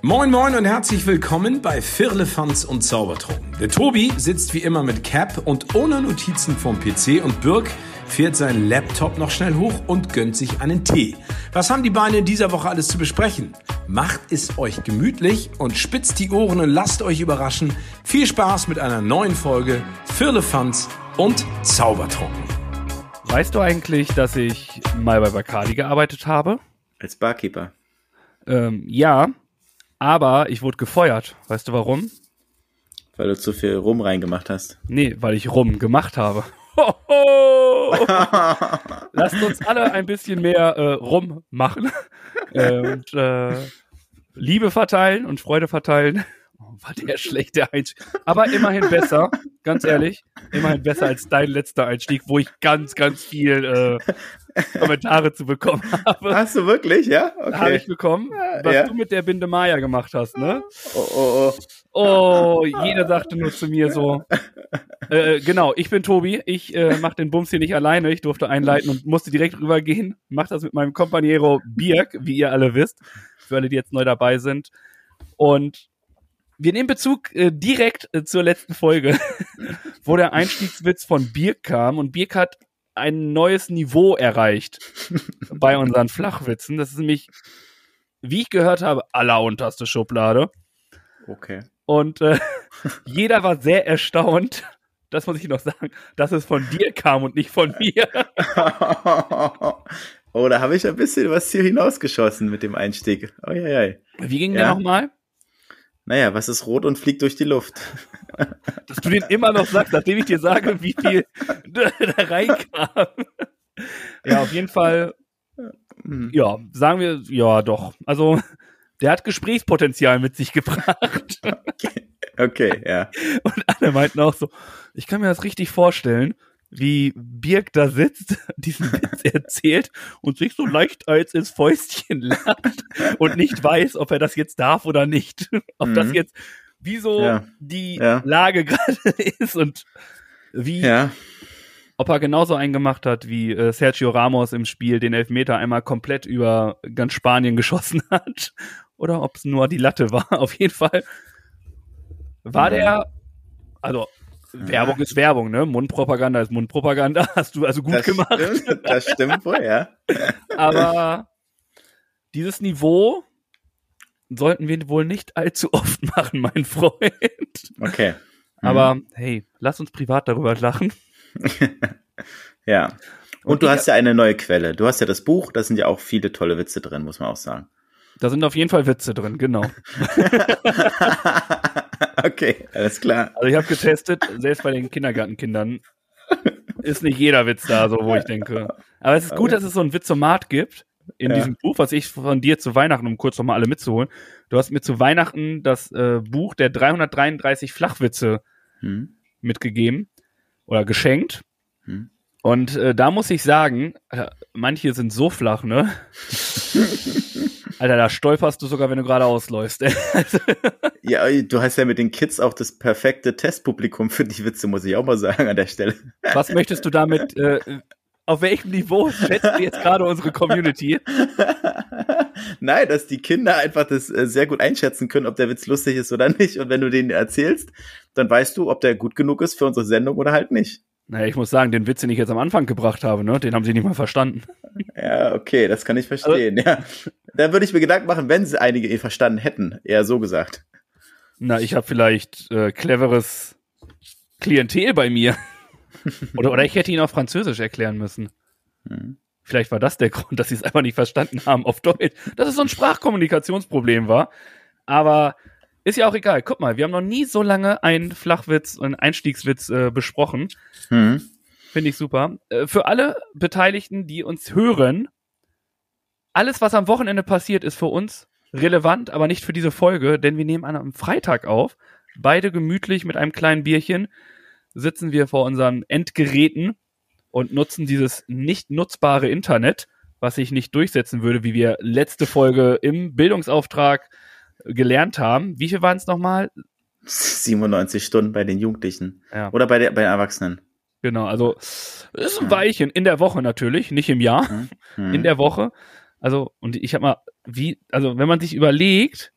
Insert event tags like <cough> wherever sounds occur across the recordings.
Moin Moin und herzlich willkommen bei Firlefanz und Zaubertrunken. Der Tobi sitzt wie immer mit Cap und ohne Notizen vom PC und Birk fährt seinen Laptop noch schnell hoch und gönnt sich einen Tee. Was haben die Beine in dieser Woche alles zu besprechen? Macht es euch gemütlich und spitzt die Ohren und lasst euch überraschen. Viel Spaß mit einer neuen Folge Firlefanz und Zaubertrunken. Weißt du eigentlich, dass ich mal bei Bacardi gearbeitet habe? Als Barkeeper. Ähm, ja, aber ich wurde gefeuert. Weißt du warum? Weil du zu viel Rum reingemacht hast. Nee, weil ich rum gemacht habe. Hoho! <laughs> Lasst uns alle ein bisschen mehr äh, rum machen <laughs> äh, und äh, Liebe verteilen und Freude verteilen. Oh, war der schlechte Einstieg. Aber immerhin besser, ganz ehrlich. Immerhin besser als dein letzter Einstieg, wo ich ganz, ganz viel äh, Kommentare zu bekommen <laughs> habe. Hast du wirklich, ja? Okay. Habe ich bekommen, was Ja. du mit der Binde Maya gemacht hast, ne? Oh, oh, oh. Oh, jeder sagte nur zu mir so. <laughs> Äh, genau, ich bin Tobi. Ich äh, mache den Bums hier nicht alleine. Ich durfte einleiten und musste direkt rübergehen. Mach das mit meinem Kompaniero Birk, wie ihr alle wisst. Für alle, die jetzt neu dabei sind. Und wir nehmen Bezug äh, direkt äh, zur letzten Folge, <laughs> wo der Einstiegswitz von Birk kam. Und Birk hat ein neues Niveau erreicht <laughs> bei unseren Flachwitzen. Das ist nämlich, wie ich gehört habe, allerunterste Schublade. Okay. Und äh, <laughs> jeder war sehr erstaunt, das muss ich noch sagen, dass es von dir kam und nicht von mir. <laughs> oh, da habe ich ein bisschen was hier hinausgeschossen mit dem Einstieg. Oh, ja, ja. Wie ging Ja. der nochmal? Naja, was ist rot und fliegt durch die Luft? <laughs> Dass du den immer noch sagst, nachdem ich dir sage, wie viel <laughs> da reinkam. Ja, auf jeden Fall, Hm. ja, sagen wir, ja, doch. Also, der hat Gesprächspotenzial mit sich gebracht. <laughs> Okay, ja. Und alle meinten auch so, ich kann mir das richtig vorstellen, wie Birk da sitzt, <laughs> diesen Witz erzählt und sich so leicht als ins Fäustchen lacht <laughs> und nicht weiß, ob er das jetzt darf oder nicht. <laughs> Ob das Mhm. jetzt, wie so Ja. die Ja. Lage gerade ist und wie, Ja. ob er genauso einen gemacht hat, wie äh, Sergio Ramos im Spiel den Elfmeter einmal komplett über ganz Spanien geschossen hat. Oder ob es nur die Latte war. Auf jeden Fall war der, also Werbung ist Werbung, ne? Mundpropaganda ist Mundpropaganda. <laughs> Hast du also gut das gemacht. Stimmt, das stimmt wohl, ja. <laughs> Aber dieses Niveau sollten wir wohl nicht allzu oft <laughs> machen, mein Freund. Okay. Mhm. Aber hey, lass uns privat darüber lachen. Ja. Und, Und du hast ja eine neue Quelle. Du hast ja das Buch, da sind ja auch viele tolle Witze drin, muss man auch sagen. Da sind auf jeden Fall Witze drin, genau. <laughs> okay, alles klar. Also ich habe getestet, selbst bei den Kindergartenkindern ist nicht jeder Witz da, so wo ich denke. Aber es ist gut, dass es so ein Witzomat gibt in Ja. diesem Buch, was ich von dir zu Weihnachten, um kurz nochmal alle mitzuholen. Du hast mir zu Weihnachten das äh, Buch der 333 Flachwitze Hm. mitgegeben oder geschenkt. Hm. Und äh, da muss ich sagen, äh, manche sind so flach, ne? <laughs> Alter, da stolperst du sogar, wenn du gerade ausläufst. <laughs> Ja, du hast ja mit den Kids auch das perfekte Testpublikum für die Witze, muss ich auch mal sagen an der Stelle. Was möchtest du damit, äh, auf welchem Niveau schätzt du jetzt gerade unsere Community? Nein, dass die Kinder einfach das äh, sehr gut einschätzen können, ob der Witz lustig ist oder nicht. Und wenn du den erzählst, dann weißt du, ob der gut genug ist für unsere Sendung oder halt nicht. Naja, ich muss sagen, den Witz, den ich jetzt am Anfang gebracht habe, ne, den haben sie nicht mal verstanden. Ja, okay, das kann ich verstehen. ja. Da würde ich mir Gedanken machen, wenn sie einige ihn verstanden hätten. Eher so gesagt. Na, ich habe vielleicht äh, cleveres Klientel bei mir. <laughs> oder, oder ich hätte ihn auf Französisch erklären müssen. Hm. Vielleicht war das der <laughs> Grund, dass sie es einfach nicht verstanden haben auf Deutsch. Dass es so ein Sprachkommunikationsproblem war. Aber ist ja auch egal. Guck mal, wir haben noch nie so lange einen Flachwitz und einen Einstiegswitz äh, besprochen. Hm. Finde ich super. Äh, für alle Beteiligten, die uns hören, alles, was am Wochenende passiert, ist für uns relevant, aber nicht für diese Folge, denn wir nehmen an am Freitag auf. Beide gemütlich mit einem kleinen Bierchen sitzen wir vor unseren Endgeräten und nutzen dieses nicht nutzbare Internet, was sich nicht durchsetzen würde, wie wir letzte Folge im Bildungsauftrag gelernt haben. Wie viel waren es nochmal? 97 Stunden bei den Jugendlichen. Ja. Oder bei, der, bei den Erwachsenen. Genau, also ist ein Weilchen in der Woche natürlich, nicht im Jahr, Hm. <laughs> in der Woche. Also und ich habe mal wie also wenn man sich überlegt,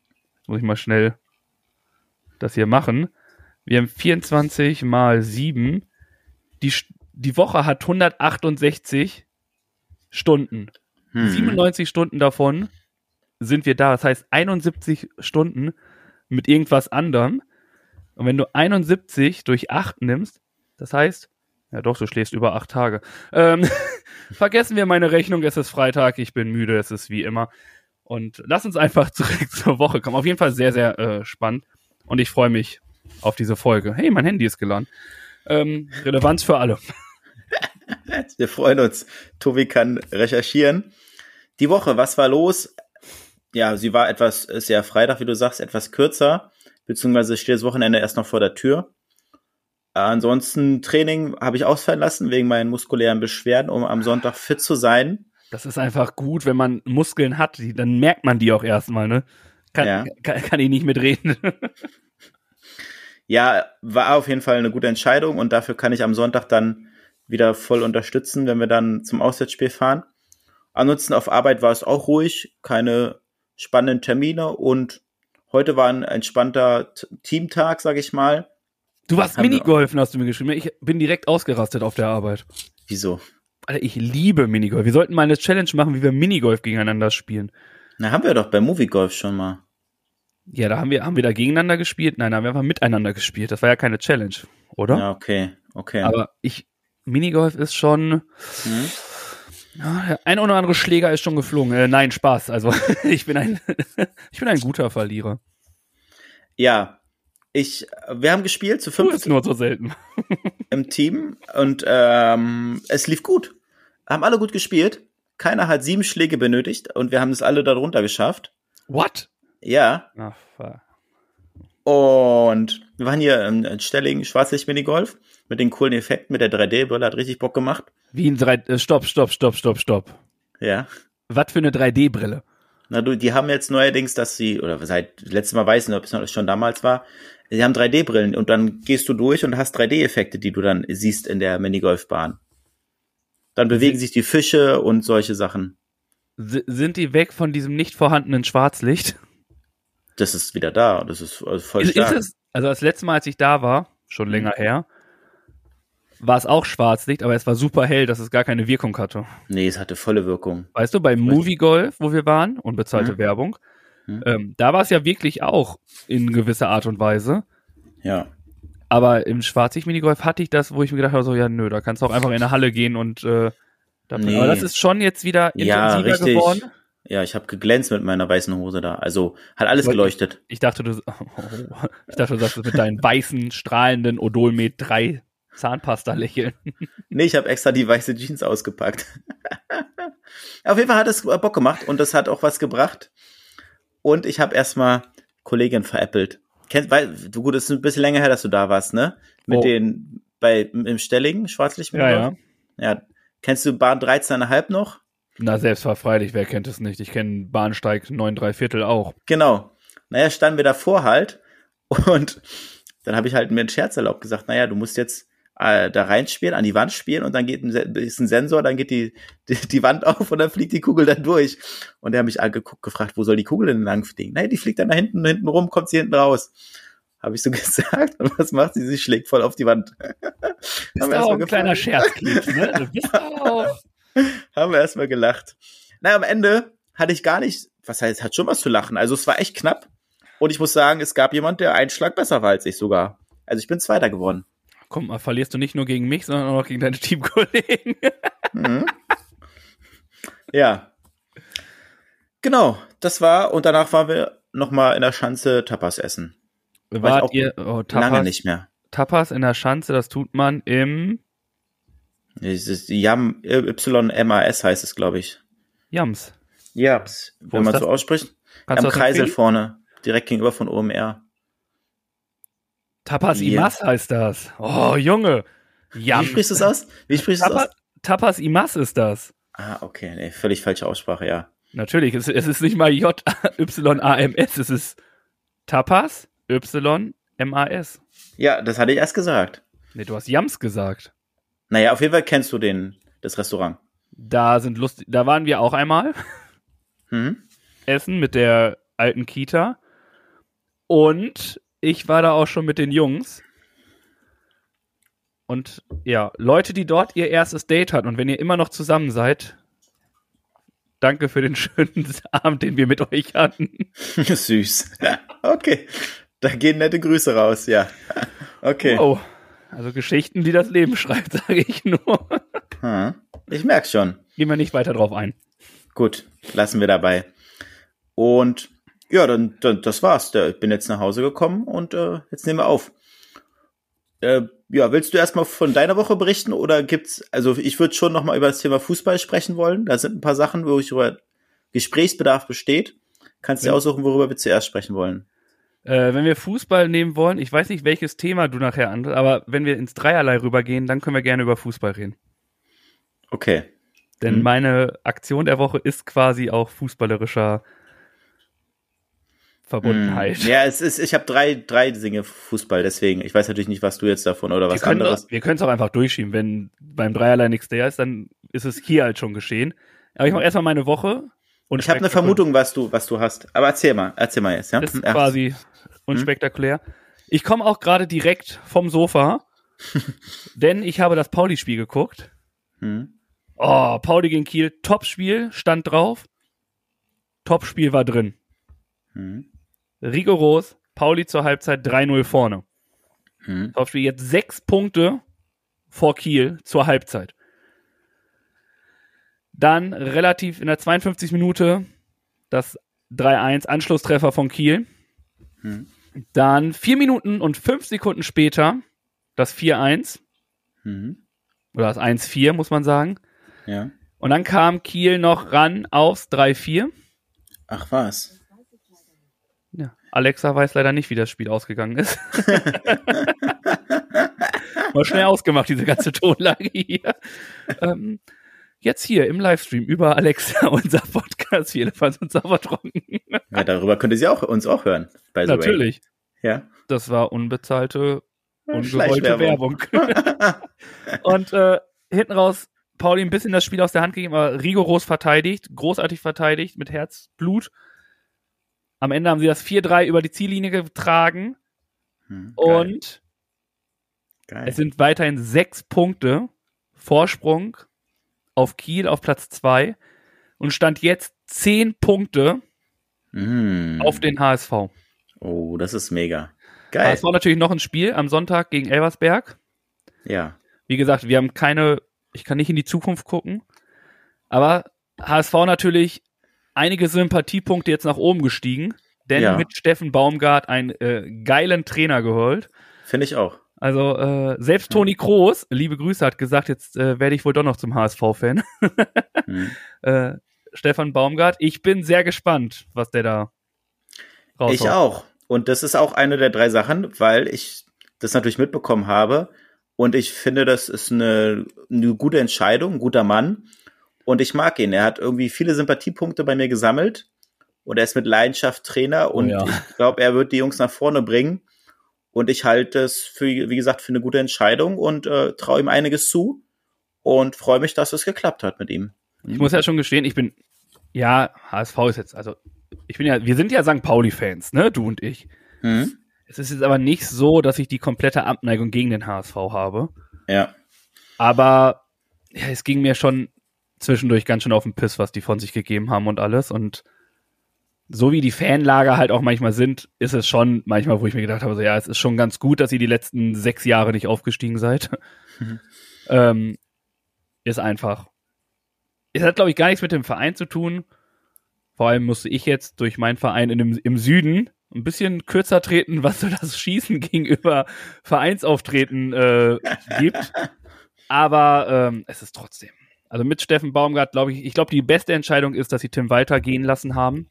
muss ich mal schnell das hier machen. Wir haben 24 mal 7. Die, die Woche hat 168 Stunden. Hm. 97 Stunden davon sind wir da. Das heißt 71 Stunden mit irgendwas anderem. Und wenn du 71 durch 8 nimmst, das heißt, ja doch, du schläfst über 8 Tage. Ähm, <laughs> vergessen wir meine Rechnung, es ist Freitag, ich bin müde, es ist wie immer. Und lass uns einfach <laughs> zurück zur Woche kommen. Auf jeden Fall sehr, sehr äh, spannend. Und ich freue mich auf diese Folge. Hey, mein Handy ist geladen. Ähm, Relevanz für alle. <laughs> Wir freuen uns. Tobi kann recherchieren. Die Woche, was war los? Ja, sie war etwas, ist ja Freitag, wie du sagst, etwas kürzer, beziehungsweise steht das Wochenende erst noch vor der Tür. Ansonsten Training habe ich ausfallen lassen wegen meinen muskulären Beschwerden, um am Sonntag fit zu sein. Das ist einfach gut, wenn man Muskeln hat, die, dann merkt man die auch erstmal, ne? Kann, Ja. kann, kann ich nicht mitreden. Ja, war auf jeden Fall eine gute Entscheidung und dafür kann ich am Sonntag dann wieder voll unterstützen, wenn wir dann zum Auswärtsspiel fahren. Ansonsten auf Arbeit war es auch ruhig, keine spannenden Termine und heute war ein entspannter Teamtag, sag ich mal. Du warst Minigolfen, hast du mir geschrieben. Ich bin direkt ausgerastet auf der Arbeit. Wieso? Alter, ich liebe Minigolf. Wir sollten mal eine Challenge machen, wie wir Minigolf gegeneinander spielen. Na, haben wir doch bei Movie Golf schon mal. Ja, da haben wir, haben wir da gegeneinander gespielt? Nein, da haben wir einfach miteinander gespielt. Das war ja keine Challenge, oder? Ja, okay, okay. Aber ich, Minigolf ist schon, Hm? Ein oder andere Schläger ist schon geflogen. Äh, nein, Spaß. Also, <laughs> ich bin ein, <laughs> ich bin ein guter Verlierer. Ja, ich, wir haben gespielt zu Du fünf ist nur so selten. <laughs> im Team und ähm, es lief gut. Haben alle gut gespielt. Keiner hat sieben Schläge benötigt und wir haben es alle darunter geschafft. What? Ja, Ach, fuck. und wir waren hier in, in Stelling, Schwarzlicht-Minigolf mit den coolen Effekten, mit der 3D-Brille, hat richtig Bock gemacht. Wie ein 3, äh, stopp, stopp, stopp, stopp, stopp. Ja. Was für eine 3D-Brille? Na du, die haben jetzt neuerdings, dass sie, oder seit letztes Mal weiß ich nicht, ob es schon damals war, sie haben 3D-Brillen und dann gehst du durch und hast 3D-Effekte, die du dann siehst in der Minigolfbahn. Dann bewegen sich die Fische und solche Sachen. Sind die weg von diesem nicht vorhandenen Schwarzlicht? Das ist wieder da das ist äh, voll Ist, ist stark. es, also das letzte Mal, als ich da war, schon länger her, war es auch Schwarzlicht, aber es war super hell, dass es gar keine Wirkung hatte. Nee, es hatte volle Wirkung. Weißt du, bei Movie Golf, wo wir waren, unbezahlte Mhm. Werbung, Mhm. ähm, da war es ja wirklich auch in gewisser Art und Weise. Ja. Aber im Schwarzlicht-Minigolf hatte ich das, wo ich mir gedacht habe, so, ja, nö, da kannst du auch einfach in eine Halle gehen und äh, da, Nee. aber das ist schon jetzt wieder Ja, intensiver richtig. geworden. Ja, ich habe geglänzt mit meiner weißen Hose da. Also hat alles geleuchtet. Ich dachte, du, <laughs> ich dachte, du sagst es mit deinen weißen, strahlenden Odolmet 3 Zahnpasta lächeln. <laughs> Nee, ich habe extra die weiße Jeans ausgepackt. <laughs> Auf jeden Fall hat es Bock gemacht und das hat auch was gebracht. Und ich habe erstmal Kollegin veräppelt. Kennt, weil, du gut, es ist ein bisschen länger her, dass du da warst, ne? Mit Oh. den, bei, im Stelling, Schwarzlicht. Ja, ja. Ja. Kennst du Bahn 13,5 noch? Na, selbstverfreilich, wer kennt es nicht? Ich kenne Bahnsteig 9 3 Viertel auch. Genau. Naja, standen wir davor halt <laughs> und dann habe ich halt mir einen Scherz erlaubt gesagt, naja, du musst jetzt äh, da reinspielen, an die Wand spielen und dann geht ein, ist ein Sensor, dann geht die, die, die Wand <laughs> auf und dann fliegt die Kugel dann durch. Und er hat mich angeguckt, gefragt, wo soll die Kugel denn lang fliegen? Naja, die fliegt dann da hinten, hinten rum, kommt sie hinten raus. Habe ich so <laughs> gesagt. Und was macht sie? Sie schlägt voll auf die Wand. <laughs> Ist auch ein kleiner gefeiert. Scherzkeks, ne? Du bist auch. haben wir erstmal gelacht. Na, am Ende hatte ich gar nicht, was heißt, hat schon was zu lachen. Also es war echt knapp. Und ich muss sagen, es gab jemand, der einen Schlag besser war als ich sogar. Also ich bin Zweiter geworden. Komm mal, verlierst du nicht nur gegen mich, sondern auch gegen deine Teamkollegen. Mhm. ja. Genau, das war, und danach waren wir nochmal in der Schanze Tapas essen. War Wart auch ihr, oh, Lange Tapas, nicht mehr. Tapas in der Schanze, das tut man im Yam, YMAS heißt es, glaube ich. Jams. Japs, Wo wenn man das? so ausspricht. Kannst Am Kreisel vorne, direkt gegenüber von OMR. Tapas Ja. Imas heißt das. Oh, Junge. Wie Jams. sprichst du es aus? Wie sprichst du es Tapas, aus? Tapas Imas ist das. Ah, okay, nee, völlig falsche Aussprache, ja. Natürlich, es, es ist nicht mal J-Y-A-M-S, es ist Tapas Y-M-A-S. Ja, das hatte ich erst gesagt. Nee, du hast Jams gesagt. Naja, auf jeden Fall kennst du den, das Restaurant. Da sind lustig, da waren wir auch einmal Mhm. <laughs> essen mit der alten Kita. Und ich war da auch schon mit den Jungs. Und ja, Leute, die dort ihr erstes Date hatten und wenn ihr immer noch zusammen seid, danke für den <laughs> schönen Abend, den wir mit euch hatten. <laughs> Süß. Okay. Da gehen nette Grüße raus, ja. Okay. Oh, also Geschichten, die das Leben schreibt, <laughs> sage ich nur. Hm. Ich merk's schon. Gehen wir nicht weiter drauf ein. Gut, lassen wir dabei. Und ja, dann, dann das war's. Ich bin jetzt nach Hause gekommen und äh, jetzt nehmen wir auf. Äh, ja, willst du erstmal von deiner Woche berichten oder gibt's, also ich würde schon nochmal über das Thema Fußball sprechen wollen. Da sind ein paar Sachen, wo ich über Gesprächsbedarf besteht. Kannst du dir aussuchen, worüber wir zuerst sprechen wollen. Äh, wenn wir Fußball nehmen wollen, ich weiß nicht, welches Thema du nachher an, aber wenn wir ins Dreierlei rübergehen, dann können wir gerne über Fußball reden. Okay. Denn Mhm. meine Aktion der Woche ist quasi auch fußballerischer Verbundenheit. Hm. Ja, es ist, ich habe drei, drei Dinge Fußball, deswegen. Ich weiß natürlich nicht, was du jetzt davon oder wir was anderes. wir können es auch einfach durchschieben. Wenn beim Dreierlei nichts der ist, dann ist es hier halt schon geschehen. Aber ich mache erstmal meine Woche. Und Ich habe eine Vermutung, was du, was du hast. Aber erzähl mal, erzähl mal jetzt, ja? Ist Ja. quasi unspektakulär. Ich komme auch gerade direkt vom Sofa, <laughs> denn ich habe das Pauli-Spiel geguckt. Hm. Oh, Pauli gegen Kiel, Topspiel, stand drauf. Topspiel war drin. Hm. Rigoros, Pauli zur Halbzeit 3-0 vorne. Hm. Topspiel jetzt sechs Punkte vor Kiel zur Halbzeit. Dann relativ in der 52. Minute das 3-1 Anschlusstreffer von Kiel. Hm. Dann vier Minuten und fünf Sekunden später das 4-1 Hm. oder das 1-4, muss man sagen. Ja. Und dann kam Kiel noch ran aufs 3-4. Ach was. Ja. Alexa weiß leider nicht, wie das Spiel ausgegangen ist. <laughs> Mal schnell ausgemacht, diese ganze Tonlage hier. Ähm, jetzt hier im Livestream über Alexa, <laughs> unser Podcast, viele Fans und Saubertrocken. Ja, darüber könnte sie auch uns auch hören. By the way. Natürlich. Ja. Das war unbezahlte, ungewollte. Werbung. <laughs> und äh, hinten raus Pauli ein bisschen das Spiel aus der Hand gegeben, aber rigoros verteidigt, großartig verteidigt, mit Herzblut. Am Ende haben sie das 4-3 über die Ziellinie getragen Hm, und Geil. es sind weiterhin sechs Punkte Vorsprung auf Kiel auf Platz 2 und stand jetzt zehn Punkte Hm. auf den HSV. Oh, das ist mega. Geil. HSV natürlich noch ein Spiel am Sonntag gegen Elversberg. Ja. Wie gesagt, wir haben keine, ich kann nicht in die Zukunft gucken, aber HSV natürlich einige Sympathiepunkte jetzt nach oben gestiegen, denn Ja. mit Steffen Baumgart einen äh, geilen Trainer geholt. Finde ich auch. Also äh, selbst Toni Kroos, liebe Grüße, hat gesagt, jetzt äh, werde ich wohl doch noch zum HSV-Fan. <laughs> Hm. äh, Stefan Baumgart, ich bin sehr gespannt, was der da raushaut. Ich auch. Und das ist auch eine der drei Sachen, weil ich das natürlich mitbekommen habe. Und ich finde, das ist eine, eine gute Entscheidung, ein guter Mann. Und ich mag ihn. Er hat irgendwie viele Sympathiepunkte bei mir gesammelt. Und er ist mit Leidenschaft Trainer. Und ja. ich glaube, er wird die Jungs nach vorne bringen. Und ich halte es für, wie gesagt, für eine gute Entscheidung und äh, traue ihm einiges zu. Und freue mich, dass es geklappt hat mit ihm. Ich muss ja schon gestehen, ich bin, ja, HSV ist jetzt, also, ich bin ja, wir sind ja St. Pauli-Fans, ne, du und ich. Hm? Es ist jetzt aber nicht so, dass ich die komplette Abneigung gegen den HSV habe. Ja. Aber ja, es ging mir schon zwischendurch ganz schön auf den Piss, was die von sich gegeben haben und alles. Und so wie die Fanlager halt auch manchmal sind, ist es schon manchmal, wo ich mir gedacht habe, so ja, es ist schon ganz gut, dass ihr die letzten sechs Jahre nicht aufgestiegen seid. Mhm. <laughs> ähm, ist einfach. Es hat, glaube ich, gar nichts mit dem Verein zu tun. Vor allem musste ich jetzt durch meinen Verein in dem, im Süden ein bisschen kürzer treten, was so das Schießen <laughs> gegenüber Vereinsauftreten äh, gibt. <laughs> Aber ähm, es ist trotzdem. Also mit Steffen Baumgart, glaube ich, ich glaube, die beste Entscheidung ist, dass sie Tim Walter gehen lassen haben,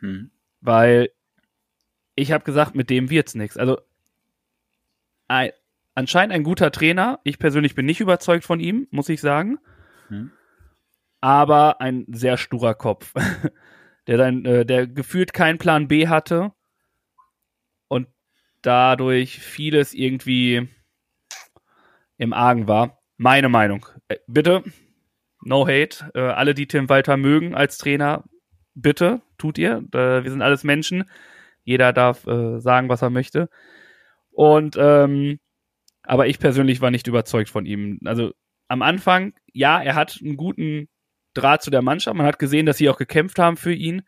Hm. weil ich habe gesagt, mit dem wird's nichts. Also ein, anscheinend ein guter Trainer. Ich persönlich bin nicht überzeugt von ihm, muss ich sagen. Hm. Aber ein sehr sturer Kopf, <laughs> der dann, äh, der gefühlt keinen Plan B hatte und dadurch vieles irgendwie im Argen war. Meine Meinung. Äh, bitte, no hate. Äh, alle, die Tim Walter mögen als Trainer, bitte, tut ihr. Äh, wir sind alles Menschen. Jeder darf äh, sagen, was er möchte. Und ähm, aber ich persönlich war nicht überzeugt von ihm. Also am Anfang, ja, er hat einen guten Draht zu der Mannschaft. Man hat gesehen, dass sie auch gekämpft haben für ihn.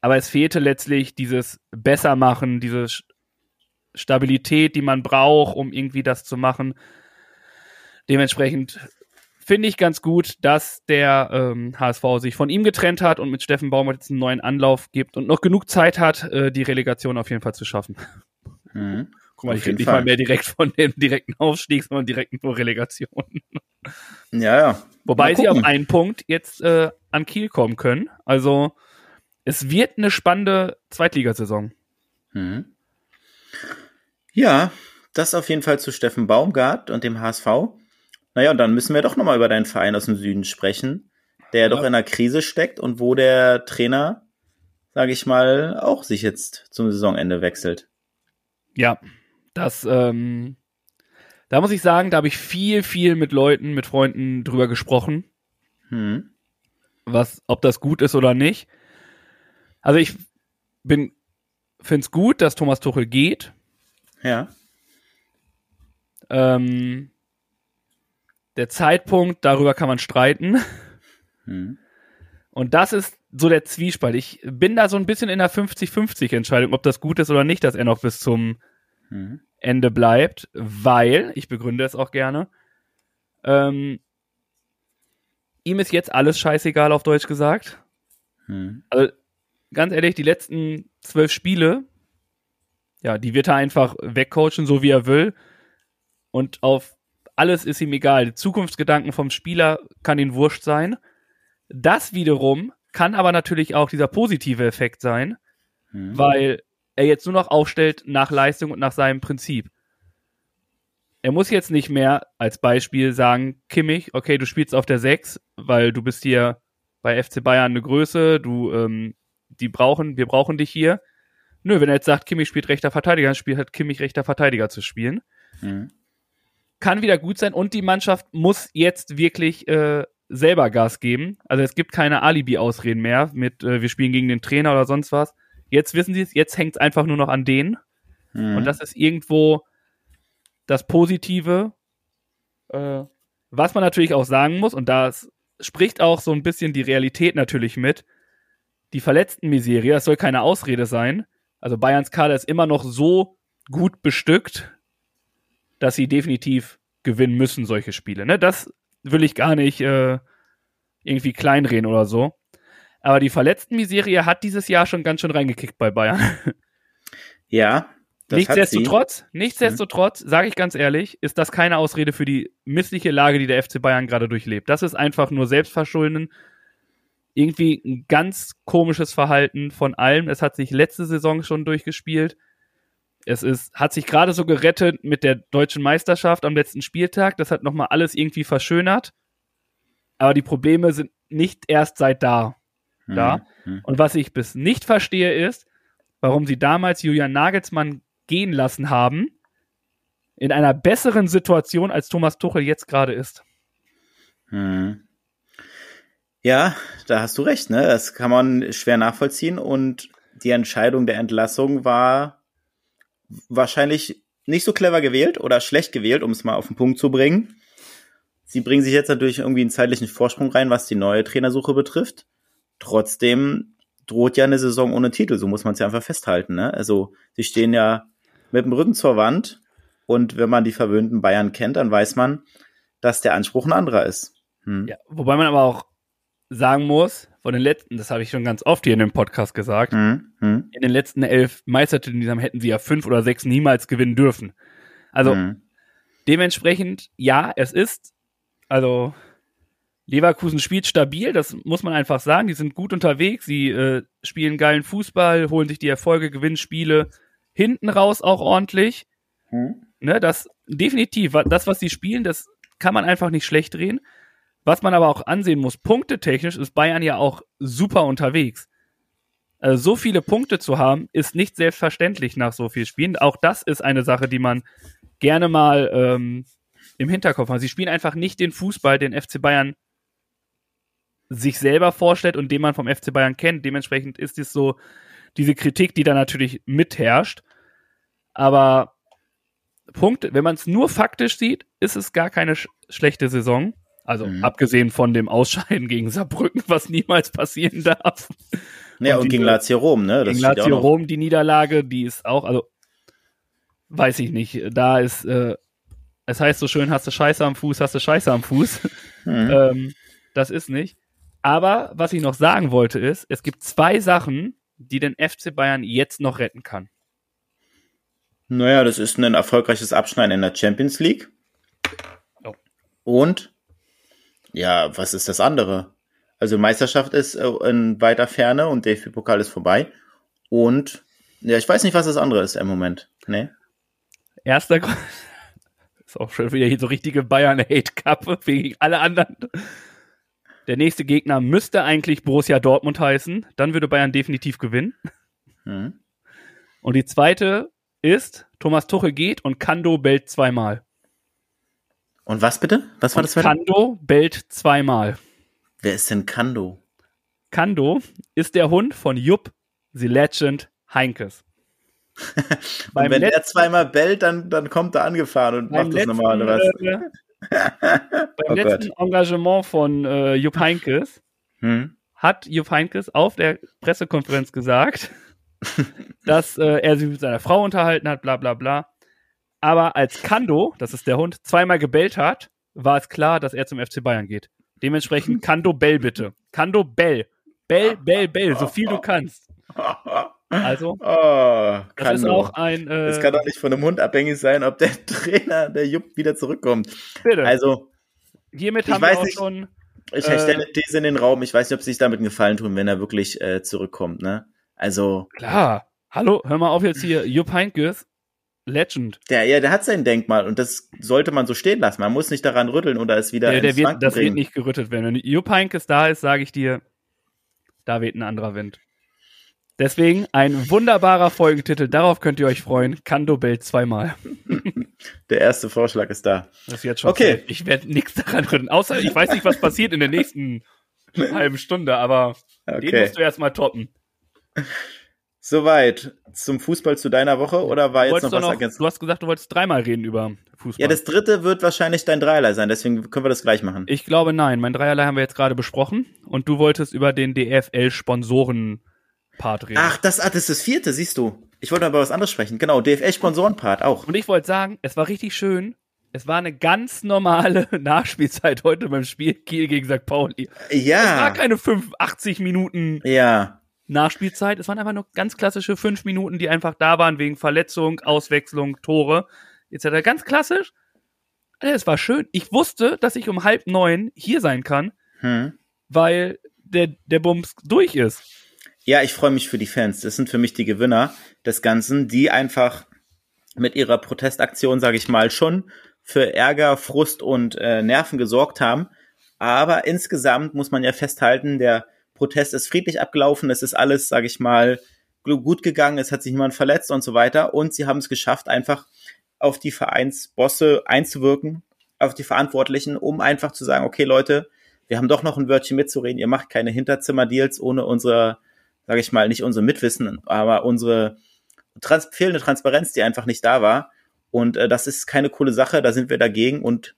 Aber es fehlte letztlich dieses Bessermachen, diese Stabilität, die man braucht, um irgendwie das zu machen. Dementsprechend finde ich ganz gut, dass der ähm, HSV sich von ihm getrennt hat und mit Steffen Baumgart jetzt einen neuen Anlauf gibt und noch genug Zeit hat, äh, die Relegation auf jeden Fall zu schaffen. Mhm. Guck mal, ich rede nicht mal mehr direkt von dem direkten Aufstieg, sondern direkt nur Relegation. Ja, ja. Wobei sie auf einen Punkt jetzt äh, an Kiel kommen können. Also es wird eine spannende Zweitligasaison. Mhm. Ja, das auf jeden Fall zu Steffen Baumgart und dem HSV. Naja, und dann müssen wir doch nochmal über deinen Verein aus dem Süden sprechen, der ja. doch in einer Krise steckt und wo der Trainer, sage ich mal, auch sich jetzt zum Saisonende wechselt. Ja, das, ähm, da muss ich sagen, da habe ich viel, viel mit Leuten, mit Freunden drüber gesprochen. Hm. Was, ob das gut ist oder nicht. Also ich bin, finde es gut, dass Thomas Tuchel geht. Ja. Ähm, der Zeitpunkt, darüber kann man streiten. Hm. Und das ist so der Zwiespalt. Ich bin da so ein bisschen in der 50-50 Entscheidung, ob das gut ist oder nicht, dass er noch bis zum hm. Ende bleibt, weil, ich begründe es auch gerne, ähm, ihm ist jetzt alles scheißegal, auf Deutsch gesagt. Hm. Also, ganz ehrlich, die letzten zwölf Spiele, ja, die wird er einfach wegcoachen, so wie er will. Und auf alles ist ihm egal. Die Zukunftsgedanken vom Spieler kann ihn wurscht sein. Das wiederum kann aber natürlich auch dieser positive Effekt sein, mhm. weil er jetzt nur noch aufstellt nach Leistung und nach seinem Prinzip. Er muss jetzt nicht mehr als Beispiel sagen, Kimmich, okay, du spielst auf der 6, weil du bist hier bei FC Bayern eine Größe, du, ähm, die brauchen, wir brauchen dich hier. Nö, wenn er jetzt sagt, Kimmich spielt rechter Verteidiger, dann spielt halt Kimmich rechter Verteidiger zu spielen. Mhm kann wieder gut sein und die Mannschaft muss jetzt wirklich äh, selber Gas geben. Also es gibt keine Alibi-Ausreden mehr mit, äh, wir spielen gegen den Trainer oder sonst was. Jetzt wissen sie es, jetzt hängt es einfach nur noch an denen. Mhm. Und das ist irgendwo das Positive, äh, was man natürlich auch sagen muss, und da spricht auch so ein bisschen die Realität natürlich mit. Die verletzten Miserie, das soll keine Ausrede sein. Also Bayerns Kader ist immer noch so gut bestückt, dass sie definitiv gewinnen müssen, solche Spiele. Ne? Das will ich gar nicht äh, irgendwie kleinreden oder so. Aber die verletzten Miserie hat dieses Jahr schon ganz schön reingekickt bei Bayern. <laughs> Ja. Das nichtsdestotrotz, nichtsdestotrotz, mhm. sage ich ganz ehrlich, ist das keine Ausrede für die missliche Lage, die der FC Bayern gerade durchlebt. Das ist einfach nur Selbstverschulden. Irgendwie ein ganz komisches Verhalten von allem. Es hat sich letzte Saison schon durchgespielt. Es ist, hat sich gerade so gerettet mit der deutschen Meisterschaft am letzten Spieltag. Das hat nochmal alles irgendwie verschönert. Aber die Probleme sind nicht erst seit da. Mhm. da. Mhm. Und was ich bis nicht verstehe ist, warum sie damals Julian Nagelsmann gehen lassen haben, in einer besseren Situation, als Thomas Tuchel jetzt gerade ist. Mhm. Ja, da hast du recht, ne? Das kann man schwer nachvollziehen und die Entscheidung der Entlassung war wahrscheinlich nicht so clever gewählt oder schlecht gewählt, um es mal auf den Punkt zu bringen. Sie bringen sich jetzt natürlich irgendwie einen zeitlichen Vorsprung rein, was die neue Trainersuche betrifft. Trotzdem droht ja eine Saison ohne Titel, so muss man es ja einfach festhalten. Ne? Also sie stehen ja mit dem Rücken zur Wand und wenn man die verwöhnten Bayern kennt, dann weiß man, dass der Anspruch ein anderer ist. Hm. Ja, wobei man aber auch sagen muss, von den letzten, das habe ich schon ganz oft hier in dem Podcast gesagt, mhm. Mhm. in den letzten elf Meistertiteln, die haben, hätten sie ja fünf oder sechs niemals gewinnen dürfen. Also mhm. dementsprechend, ja, es ist, also Leverkusen spielt stabil, das muss man einfach sagen. Die sind gut unterwegs, sie äh, spielen geilen Fußball, holen sich die Erfolge, gewinnen Spiele hinten raus auch ordentlich. Mhm. Ne, das definitiv, das, was sie spielen, das kann man einfach nicht schlecht drehen. Was man aber auch ansehen muss, punktetechnisch ist Bayern ja auch super unterwegs. Also so viele Punkte zu haben, ist nicht selbstverständlich nach so viel Spielen. Auch das ist eine Sache, die man gerne mal ähm, im Hinterkopf hat. Sie spielen einfach nicht den Fußball, den FC Bayern sich selber vorstellt und den man vom FC Bayern kennt. Dementsprechend ist es so diese Kritik, die da natürlich mitherrscht. Aber Punkt, wenn man es nur faktisch sieht, ist es gar keine sch schlechte Saison. Also mhm. abgesehen von dem Ausscheiden <laughs> gegen Saarbrücken, was niemals passieren <laughs> darf. Ja, und, und gegen Lazio Rom, ne? Das gegen Lazio Rom, die Niederlage, die ist auch, also weiß ich nicht. Da ist, äh, es heißt so schön, hast du Scheiße am Fuß, hast du Scheiße am Fuß. <laughs> Mhm. ähm, das ist nicht. Aber was ich noch sagen wollte ist, es gibt zwei Sachen, die den FC Bayern jetzt noch retten kann. Naja, das ist ein erfolgreiches Abschneiden in der Champions League. Oh. Und ja, was ist das andere? Also Meisterschaft ist äh, in weiter Ferne und DFB-Pokal ist vorbei. Und ja, ich weiß nicht, was das andere ist im Moment. Nee. Erster <laughs> ist auch schon wieder hier so richtige Bayern-Hate-Kappe <laughs> wegen alle anderen. Der nächste Gegner müsste eigentlich Borussia Dortmund heißen. Dann würde Bayern definitiv gewinnen. Hm. Und die zweite ist, Thomas Tuchel geht und Kando bellt zweimal. Und was bitte? Was war und das für Kando bellt zweimal. Wer ist denn Kando? Kando ist der Hund von Jupp, The Legend Heinkes. <laughs> und wenn er zweimal bellt, dann, dann kommt er angefahren und macht das normal, oder was? Äh, <laughs> beim oh letzten Gott. Engagement von äh, Jupp Heinkes hm? hat Jupp Heinkes auf der Pressekonferenz gesagt, <laughs> dass äh, er sich mit seiner Frau unterhalten hat, bla bla bla. Aber als Kando, das ist der Hund, zweimal gebellt hat, war es klar, dass er zum FC Bayern geht. Dementsprechend <laughs> Kando Bell bitte. Kando Bell. Bell, Bell, Bell, so viel du <laughs> kannst. Also, oh, das ist auch ein. Äh, es kann doch nicht von einem Hund abhängig sein, ob der <laughs> Trainer, der Jupp, wieder zurückkommt. Bitte. Also, hiermit haben wir auch nicht, schon. Ich äh, stelle eine These in den Raum. Ich weiß nicht, ob sie sich damit einen Gefallen tun, wenn er wirklich äh, zurückkommt. Ne? Also. Klar. Hallo, hör mal auf jetzt hier. Jupp Heynckes, Legend. Der, ja, der hat sein Denkmal und das sollte man so stehen lassen. Man muss nicht daran rütteln oder es wieder der, der wird, Das bringen. wird nicht gerüttelt werden. Wenn Jupp Heynckes da ist, sage ich dir, da weht ein anderer Wind. Deswegen ein wunderbarer Folgentitel. Darauf könnt ihr euch freuen. Kando bellt zweimal. <laughs> Der erste Vorschlag ist da. Das ist jetzt schon okay. Zeit. Ich werde nichts daran rütteln. Außer ich weiß nicht, was passiert in der nächsten <laughs> halben Stunde, aber okay. den musst du erstmal toppen. Soweit zum Fußball zu deiner Woche oder war jetzt noch was noch, Du hast gesagt, du wolltest dreimal reden über Fußball. Ja, das dritte wird wahrscheinlich dein Dreierlei sein, deswegen können wir das gleich machen. Ich glaube nein, mein Dreierlei haben wir jetzt gerade besprochen und du wolltest über den DFL-Sponsoren-Part reden. Ach, das, ah, das ist das vierte, siehst du. Ich wollte aber was anderes sprechen. Genau, DFL-Sponsoren-Part auch. Und ich wollte sagen, es war richtig schön. Es war eine ganz normale <laughs> Nachspielzeit heute beim Spiel Kiel gegen St. Pauli. Ja. Es war keine 85 Minuten. Ja Nachspielzeit. Es waren einfach nur ganz klassische fünf Minuten, die einfach da waren wegen Verletzung, Auswechslung, Tore etc. Ganz klassisch. Es war schön. Ich wusste, dass ich um halb neun hier sein kann, hm. weil der, der Bums durch ist. Ja, ich freue mich für die Fans. Das sind für mich die Gewinner des Ganzen, die einfach mit ihrer Protestaktion, sage ich mal, schon für Ärger, Frust und äh, Nerven gesorgt haben. Aber insgesamt muss man ja festhalten, der Protest ist friedlich abgelaufen, es ist alles, sage ich mal, gut gegangen, es hat sich niemand verletzt und so weiter. Und sie haben es geschafft, einfach auf die Vereinsbosse einzuwirken, auf die Verantwortlichen, um einfach zu sagen, okay Leute, wir haben doch noch ein Wörtchen mitzureden, ihr macht keine Hinterzimmerdeals ohne unsere, sage ich mal, nicht unsere Mitwissen, aber unsere trans fehlende Transparenz, die einfach nicht da war. Und äh, das ist keine coole Sache, da sind wir dagegen. Und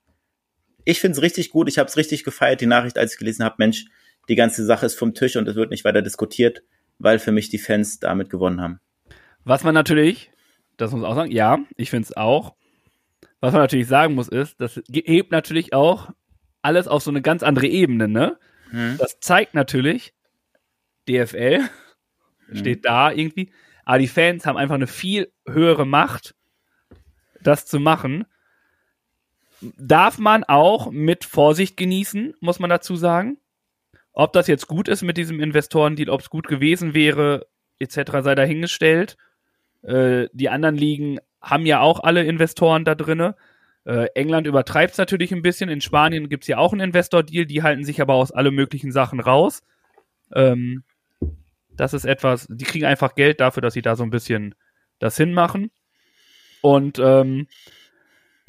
ich finde es richtig gut, ich habe es richtig gefeiert, die Nachricht, als ich gelesen habe, Mensch, die ganze Sache ist vom Tisch und es wird nicht weiter diskutiert, weil für mich die Fans damit gewonnen haben. Was man natürlich, das muss man auch sagen, ja, ich finde es auch. Was man natürlich sagen muss, ist, das hebt natürlich auch alles auf so eine ganz andere Ebene, ne? Hm. Das zeigt natürlich, DFL hm. steht da irgendwie, aber die Fans haben einfach eine viel höhere Macht, das zu machen. Darf man auch mit Vorsicht genießen, muss man dazu sagen. Ob das jetzt gut ist mit diesem Investorendeal, ob es gut gewesen wäre, etc., sei dahingestellt. Äh, die anderen Ligen haben ja auch alle Investoren da drinne. Äh, England übertreibt es natürlich ein bisschen. In Spanien gibt es ja auch einen Investor-Deal, die halten sich aber aus alle möglichen Sachen raus. Ähm, das ist etwas, die kriegen einfach Geld dafür, dass sie da so ein bisschen das hinmachen. Und ähm,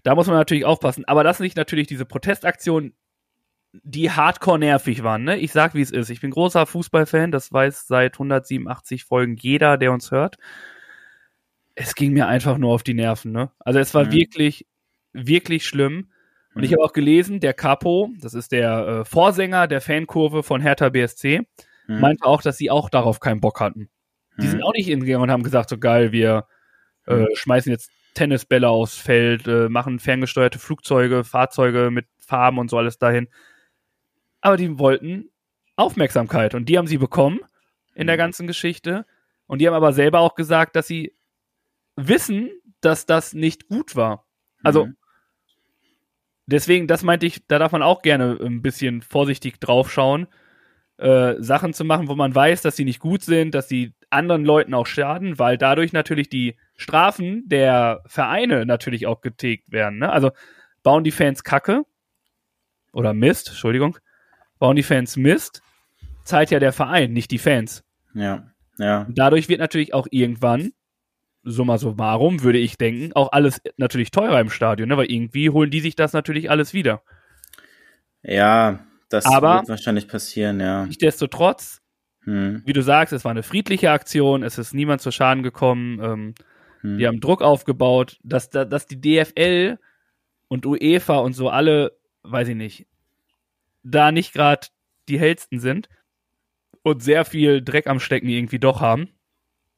da muss man natürlich aufpassen. Aber dass sich natürlich diese Protestaktion die hardcore nervig waren. Ne? Ich sag, wie es ist. Ich bin großer Fußballfan, das weiß seit 187 Folgen jeder, der uns hört. Es ging mir einfach nur auf die Nerven. Ne? Also es war Mhm. wirklich, wirklich schlimm. Und ich habe auch gelesen, der Capo, das ist der äh, Vorsänger der Fankurve von Hertha BSC, Hm. meinte auch, dass sie auch darauf keinen Bock hatten. Die sind auch nicht hingegangen und haben gesagt, so geil, wir äh, schmeißen jetzt Tennisbälle aufs Feld, äh, machen ferngesteuerte Flugzeuge, Fahrzeuge mit Farben und so alles dahin. Aber die wollten Aufmerksamkeit und die haben sie bekommen in der Mhm. ganzen Geschichte. Und die haben aber selber auch gesagt, dass sie wissen, dass das nicht gut war. Also Mhm. deswegen, das meinte ich, da darf man auch gerne ein bisschen vorsichtig draufschauen, äh, Sachen zu machen, wo man weiß, dass sie nicht gut sind, dass sie anderen Leuten auch schaden, weil dadurch natürlich die Strafen der Vereine natürlich auch getilgt werden. Ne? Also bauen die Fans Kacke oder Mist, Entschuldigung, bauen die Fans Mist, zahlt ja der Verein, nicht die Fans. Ja, ja. Dadurch wird natürlich auch irgendwann, summa summarum, würde ich denken, auch alles natürlich teurer im Stadion, ne? weil irgendwie holen die sich das natürlich alles wieder. Ja, das Aber- wird wahrscheinlich passieren, ja. Nichtsdestotrotz, Hm. wie du sagst, es war eine friedliche Aktion, es ist niemand zu Schaden gekommen, ähm, Hm. die haben Druck aufgebaut, dass, da- dass die DFL und UEFA und so alle, weiß ich nicht, da nicht gerade die hellsten sind und sehr viel Dreck am Stecken irgendwie doch haben.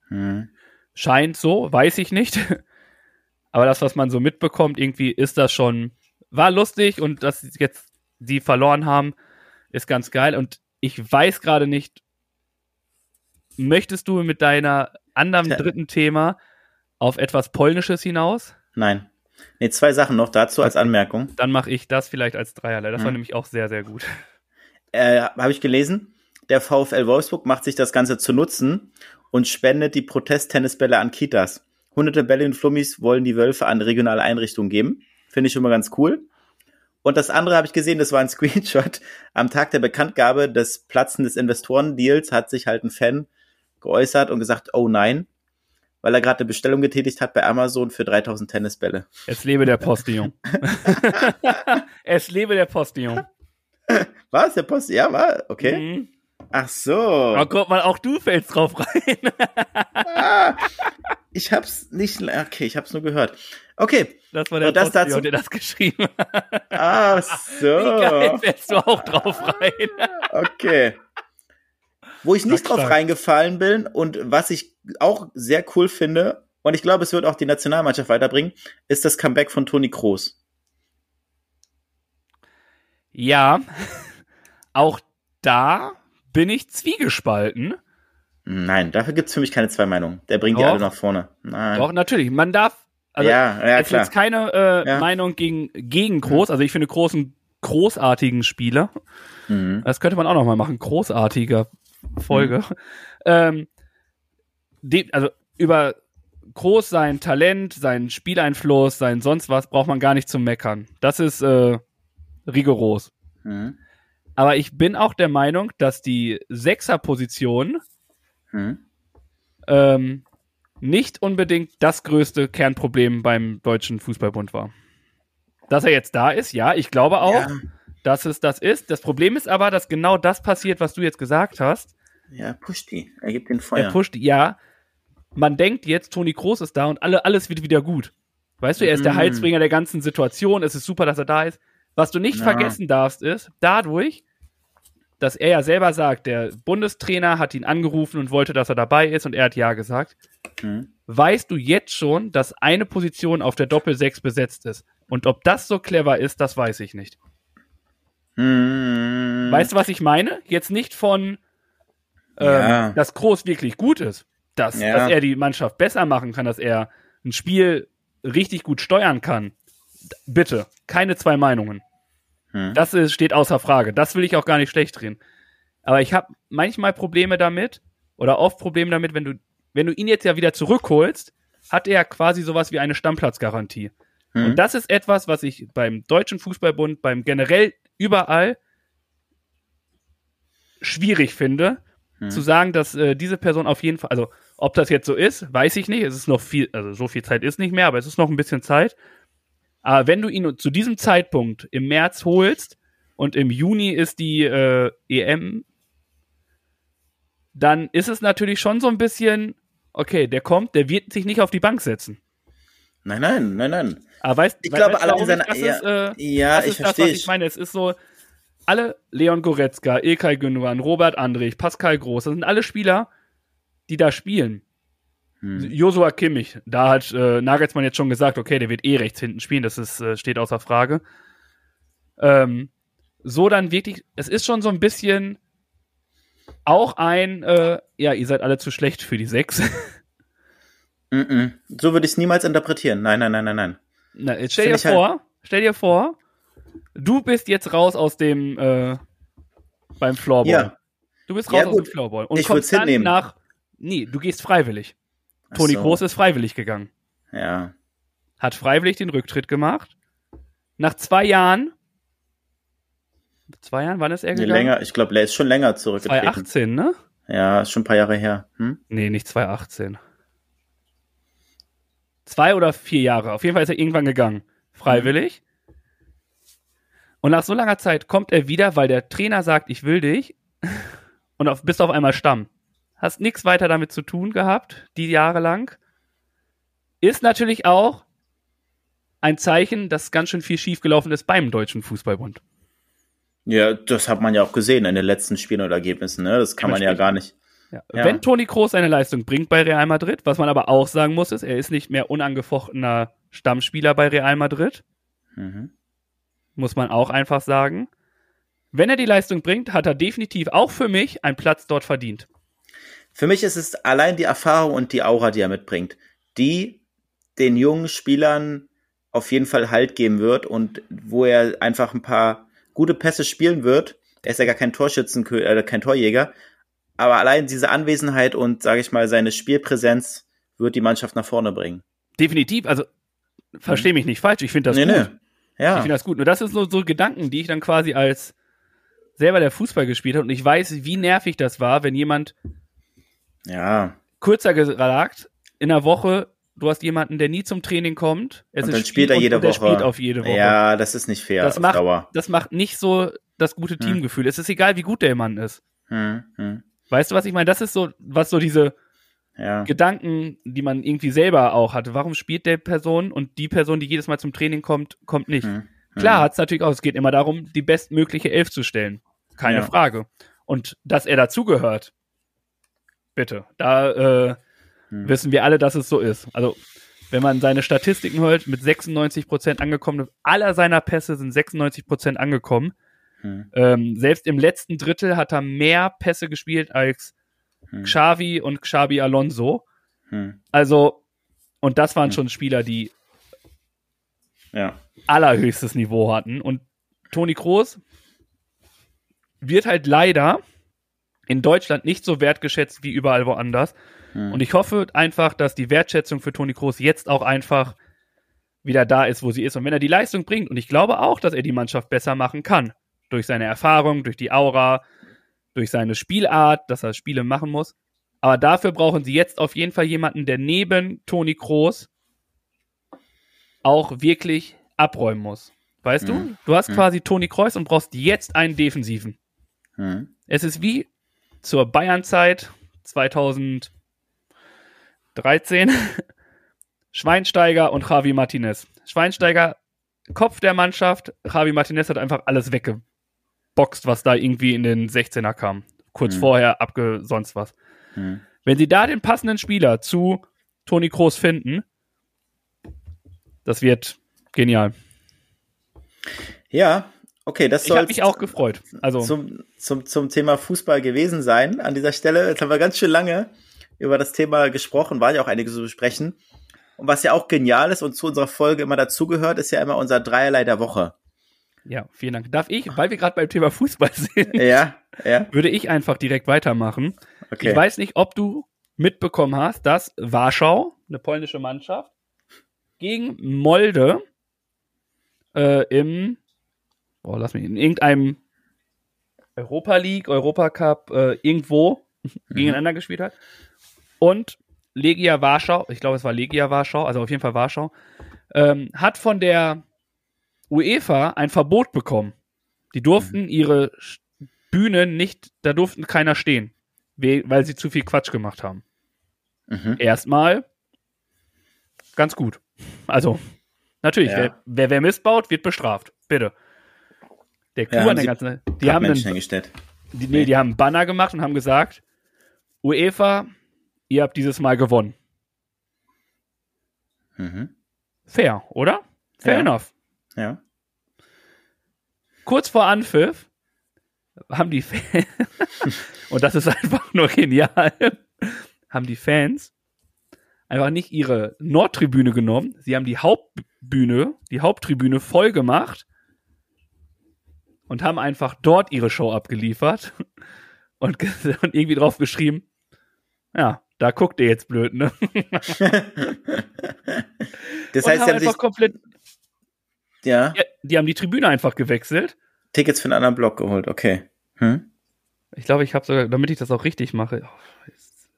Hm. Scheint so, weiß ich nicht. <laughs> Aber das, was man so mitbekommt, irgendwie ist das schon, war lustig und dass sie jetzt die verloren haben, ist ganz geil. Und ich weiß gerade nicht, möchtest du mit deiner anderen dritten Thema auf etwas Polnisches hinaus? Nein. Nee, zwei Sachen noch dazu als Anmerkung. Dann mache ich das vielleicht als Dreierlei. Das war Hm. nämlich auch sehr, sehr gut. Äh, Habe ich gelesen, der VfL Wolfsburg macht sich das Ganze zu nutzen und spendet die Protesttennisbälle an Kitas. Hunderte Bälle und Flummis wollen die Wölfe an regionale Einrichtungen geben. Finde ich schon mal ganz cool. Und das andere habe ich gesehen, das war ein <laughs> Screenshot. Am Tag der Bekanntgabe des Platzen des Investorendeals hat sich halt ein Fan geäußert und gesagt, oh nein, weil er gerade eine Bestellung getätigt hat bei Amazon für 3000 Tennisbälle. Es lebe der <laughs> Postillon. <laughs> es lebe der Postillon. Was? Der Post? Ja, war? Okay. Mhm. Ach so. Oh, guck mal, auch du fällst drauf rein. Ah, ich hab's nicht, okay, ich hab's nur gehört. Okay, Das war der das Postillon, dazu- der das geschrieben hat. ah, Wie geil so, fällst du auch drauf rein. okay. Wo ich nicht drauf reingefallen bin und was ich auch sehr cool finde, und ich glaube, es wird auch die Nationalmannschaft weiterbringen, ist das Comeback von Toni Kroos. Ja, <laughs> auch da bin ich zwiegespalten. Nein, dafür gibt's für mich keine zwei Meinungen. Der bringt die Doch. alle nach vorne. Nein. Doch, natürlich, man darf, also ja, ja, klar. jetzt keine äh, Ja. Meinung gegen, gegen Groß, also ich finde großen, großartigen Spieler. Mhm. Das könnte man auch noch mal machen, großartiger Folge. Ähm, die, also über Groß sein Talent, seinen Spieleinfluss, sein sonst was braucht man gar nicht zu meckern. Das ist äh, rigoros. Mhm. Aber ich bin auch der Meinung, dass die Sechserposition Mhm. ähm, nicht unbedingt das größte Kernproblem beim Deutschen Fußballbund war. Dass er jetzt da ist, ja, ich glaube auch, Ja, dass es das ist. Das Problem ist aber, dass genau das passiert, was du jetzt gesagt hast. ja, pusht die. Er gibt den Er Feuer. pusht, ja. Man denkt jetzt, Toni Kroos ist da und alle, alles wird wieder gut. Weißt du, er ist der Mhm. Heilsbringer der ganzen Situation. Es ist super, dass er da ist. Was du nicht Ja. vergessen darfst, ist, dadurch, dass er ja selber sagt, der Bundestrainer hat ihn angerufen und wollte, dass er dabei ist und er hat ja gesagt, Mhm. weißt du jetzt schon, dass eine Position auf der Doppel-6 besetzt ist. Und ob das so clever ist, das weiß ich nicht. Mhm. Weißt du, was ich meine? Jetzt nicht von, ähm, Ja. dass Groß wirklich gut ist, dass, Ja. dass er die Mannschaft besser machen kann, dass er ein Spiel richtig gut steuern kann. Bitte, keine zwei Meinungen. Mhm. Das ist, steht außer Frage. Das will ich auch gar nicht schlecht drehen. Aber ich habe manchmal Probleme damit oder oft Probleme damit, wenn du, wenn du ihn jetzt ja wieder zurückholst, hat er quasi sowas wie eine Stammplatzgarantie. Mhm. Und das ist etwas, was ich beim Deutschen Fußballbund, beim generell überall schwierig finde, Mhm. zu sagen, dass äh, diese Person auf jeden Fall, also ob das jetzt so ist, weiß ich nicht. Es ist noch viel, also so viel Zeit ist nicht mehr, aber es ist noch ein bisschen Zeit. Aber wenn du ihn zu diesem Zeitpunkt im März holst, und im Juni ist die äh, EM, dann ist es natürlich schon so ein bisschen, okay, der kommt, der wird sich nicht auf die Bank setzen. Nein, nein, nein, nein. Aber weißt, Ich glaube, weißt, alle warum seine- ja, ist, äh, ja, ich verstehe. ich meine. Es ist so, alle Leon Goretzka, Ilkay Gündogan, Robert Andrich, Pascal Groß, das sind alle Spieler, die da spielen. Hm. Josua Kimmich, da hat äh, Nagelsmann jetzt schon gesagt, okay, der wird eh rechts hinten spielen, das ist, äh, steht außer Frage. Ähm, so dann wirklich, es ist schon so ein bisschen auch ein, äh, ja, ihr seid alle zu schlecht für die Sechs. Mhm. So würde ich es niemals interpretieren. Nein, nein, nein, nein, nein. Na, jetzt stell Find dir halt- vor, stell dir vor, du bist jetzt raus aus dem äh, beim Floorball. Ja. Du bist raus Ja, aus dem Floorball und Ich kommst dann hinnehmen. nach. Nee, du gehst freiwillig. Ach Toni so. Groß ist freiwillig gegangen. Ja. Hat freiwillig den Rücktritt gemacht. Nach zwei Jahren. Zwei Jahren, wann ist er Nee, gegangen? länger, ich glaube, er ist schon länger zurückgetreten. 2018, ne? Ja, ist schon ein paar Jahre her. Hm? Nee, nicht 2018. Zwei oder vier Jahre. Auf jeden Fall ist er irgendwann gegangen. Freiwillig. Und nach so langer Zeit kommt er wieder, weil der Trainer sagt, ich will dich. Und auf, bist auf einmal Stamm. Hast nichts weiter damit zu tun gehabt, die Jahre lang. Ist natürlich auch ein Zeichen, dass ganz schön viel schiefgelaufen ist beim Deutschen Fußballbund. Ja, das hat man ja auch gesehen in den letzten Spielen und Ergebnissen. Ne? Das kann man ja gar nicht. Ja. Ja. Wenn Toni Kroos seine Leistung bringt bei Real Madrid, was man aber auch sagen muss, ist, er ist nicht mehr unangefochtener Stammspieler bei Real Madrid, Mhm. Muss man auch einfach sagen. Wenn er die Leistung bringt, hat er definitiv auch für mich einen Platz dort verdient. Für mich ist es allein die Erfahrung und die Aura, die er mitbringt, die den jungen Spielern auf jeden Fall Halt geben wird und wo er einfach ein paar gute Pässe spielen wird. Er ist ja gar kein Torschützen, äh, kein Torjäger, aber allein diese Anwesenheit und, sage ich mal, seine Spielpräsenz wird die Mannschaft nach vorne bringen. Definitiv, also verstehe mich nicht falsch, ich finde das nee, gut. nee. Ich Ja. finde das gut. Nur das ist so, so Gedanken, die ich dann quasi als selber der Fußball gespielt hat und ich weiß, wie nervig das war, wenn jemand Ja. kurzer gesagt, in der Woche, du hast jemanden, der nie zum Training kommt. Es Und ist dann spielt er jede Woche. spielt auf jede Woche. Ja, das ist nicht fair das macht, Dauer. das macht nicht so das gute Teamgefühl. Es ist egal, wie gut der Mann ist. Hm, hm. Weißt du, was ich meine? Das ist so, was so diese Ja. Gedanken, die man irgendwie selber auch hatte. Warum spielt der Person und die Person, die jedes Mal zum Training kommt, kommt nicht? Hm, Klar hm. hat es natürlich auch, es geht immer darum, die bestmögliche Elf zu stellen. Keine Ja. Frage. Und dass er dazugehört, bitte, da äh, Hm. wissen wir alle, dass es so ist. Also, wenn man seine Statistiken hört, mit 96% angekommen, aller seiner Pässe sind 96% angekommen. Hm. Ähm, selbst im letzten Drittel hat er mehr Pässe gespielt als Hm. Xavi und Xabi Alonso. Hm. Also, und das waren Hm. schon Spieler, die Ja. allerhöchstes Niveau hatten. Und Toni Kroos wird halt leider in Deutschland nicht so wertgeschätzt wie überall woanders. Hm. Und ich hoffe einfach, dass die Wertschätzung für Toni Kroos jetzt auch einfach wieder da ist, wo sie ist. Und wenn er die Leistung bringt, und ich glaube auch, dass er die Mannschaft besser machen kann, durch seine Erfahrung, durch die Aura, durch seine Spielart, dass er Spiele machen muss. Aber dafür brauchen sie jetzt auf jeden Fall jemanden, der neben Toni Kroos auch wirklich abräumen muss. Weißt Mhm. du? Du hast Mhm. quasi Toni Kroos und brauchst jetzt einen Defensiven. Hm. Es ist wie zur Bayern-Zeit 2013 <laughs> Schweinsteiger und Javi Martinez. Schweinsteiger, Kopf der Mannschaft, Javi Martinez hat einfach alles weggeboxt, was da irgendwie in den 16er kam. Kurz Mhm. vorher abge sonst was. Hm. Wenn sie da den passenden Spieler zu Toni Kroos finden, das wird genial. Ja, okay, das Ich habe soll mich auch gefreut. Also zum, zum, zum Thema Fußball gewesen sein an dieser Stelle. Jetzt haben wir ganz schön lange über das Thema gesprochen, war ja auch einiges zu besprechen. Und was ja auch genial ist und zu unserer Folge immer dazugehört, ist ja immer unser Dreierlei der Woche. Ja, vielen Dank. Darf ich, weil wir gerade beim Thema Fußball sind, <laughs> Ja, ja, würde ich einfach direkt weitermachen. okay. Ich weiß nicht, ob du mitbekommen hast, dass Warschau, eine polnische Mannschaft, gegen Molde äh, im, oh, lass mich, in irgendeinem Europa League, Europa Cup, äh, irgendwo gegeneinander gespielt hat. Und Legia Warschau, ich glaube, es war Legia Warschau, also auf jeden Fall Warschau, ähm, hat von der UEFA ein Verbot bekommen, Die durften mhm. ihre Bühne nicht, da durften keiner stehen, weil sie zu viel Quatsch gemacht haben. Mhm. Erstmal ganz gut. Also, natürlich, ja. wer, wer, wer Mist baut, wird bestraft. Bitte. Der Kuh ja, an der ganzen. Die haben Menschen einen. Die, nee, die haben einen Banner gemacht und haben gesagt, UEFA, ihr habt dieses Mal gewonnen. Mhm. Fair, oder? Fair ja. enough. Ja. Kurz vor Anpfiff haben die Fans, <laughs> und das ist einfach nur genial, haben die Fans einfach nicht ihre Nordtribüne genommen, sie haben die Hauptbühne, die Haupttribüne voll gemacht und haben einfach dort ihre Show abgeliefert <laughs> und, und irgendwie drauf geschrieben, ja, da guckt ihr jetzt blöd, ne? <laughs> das heißt, haben einfach komplett. Ja. Die, die, haben die Tribüne einfach gewechselt. Tickets für einen anderen Block geholt, okay. Hm? Ich glaube, ich habe sogar, damit ich das auch richtig mache. Oh,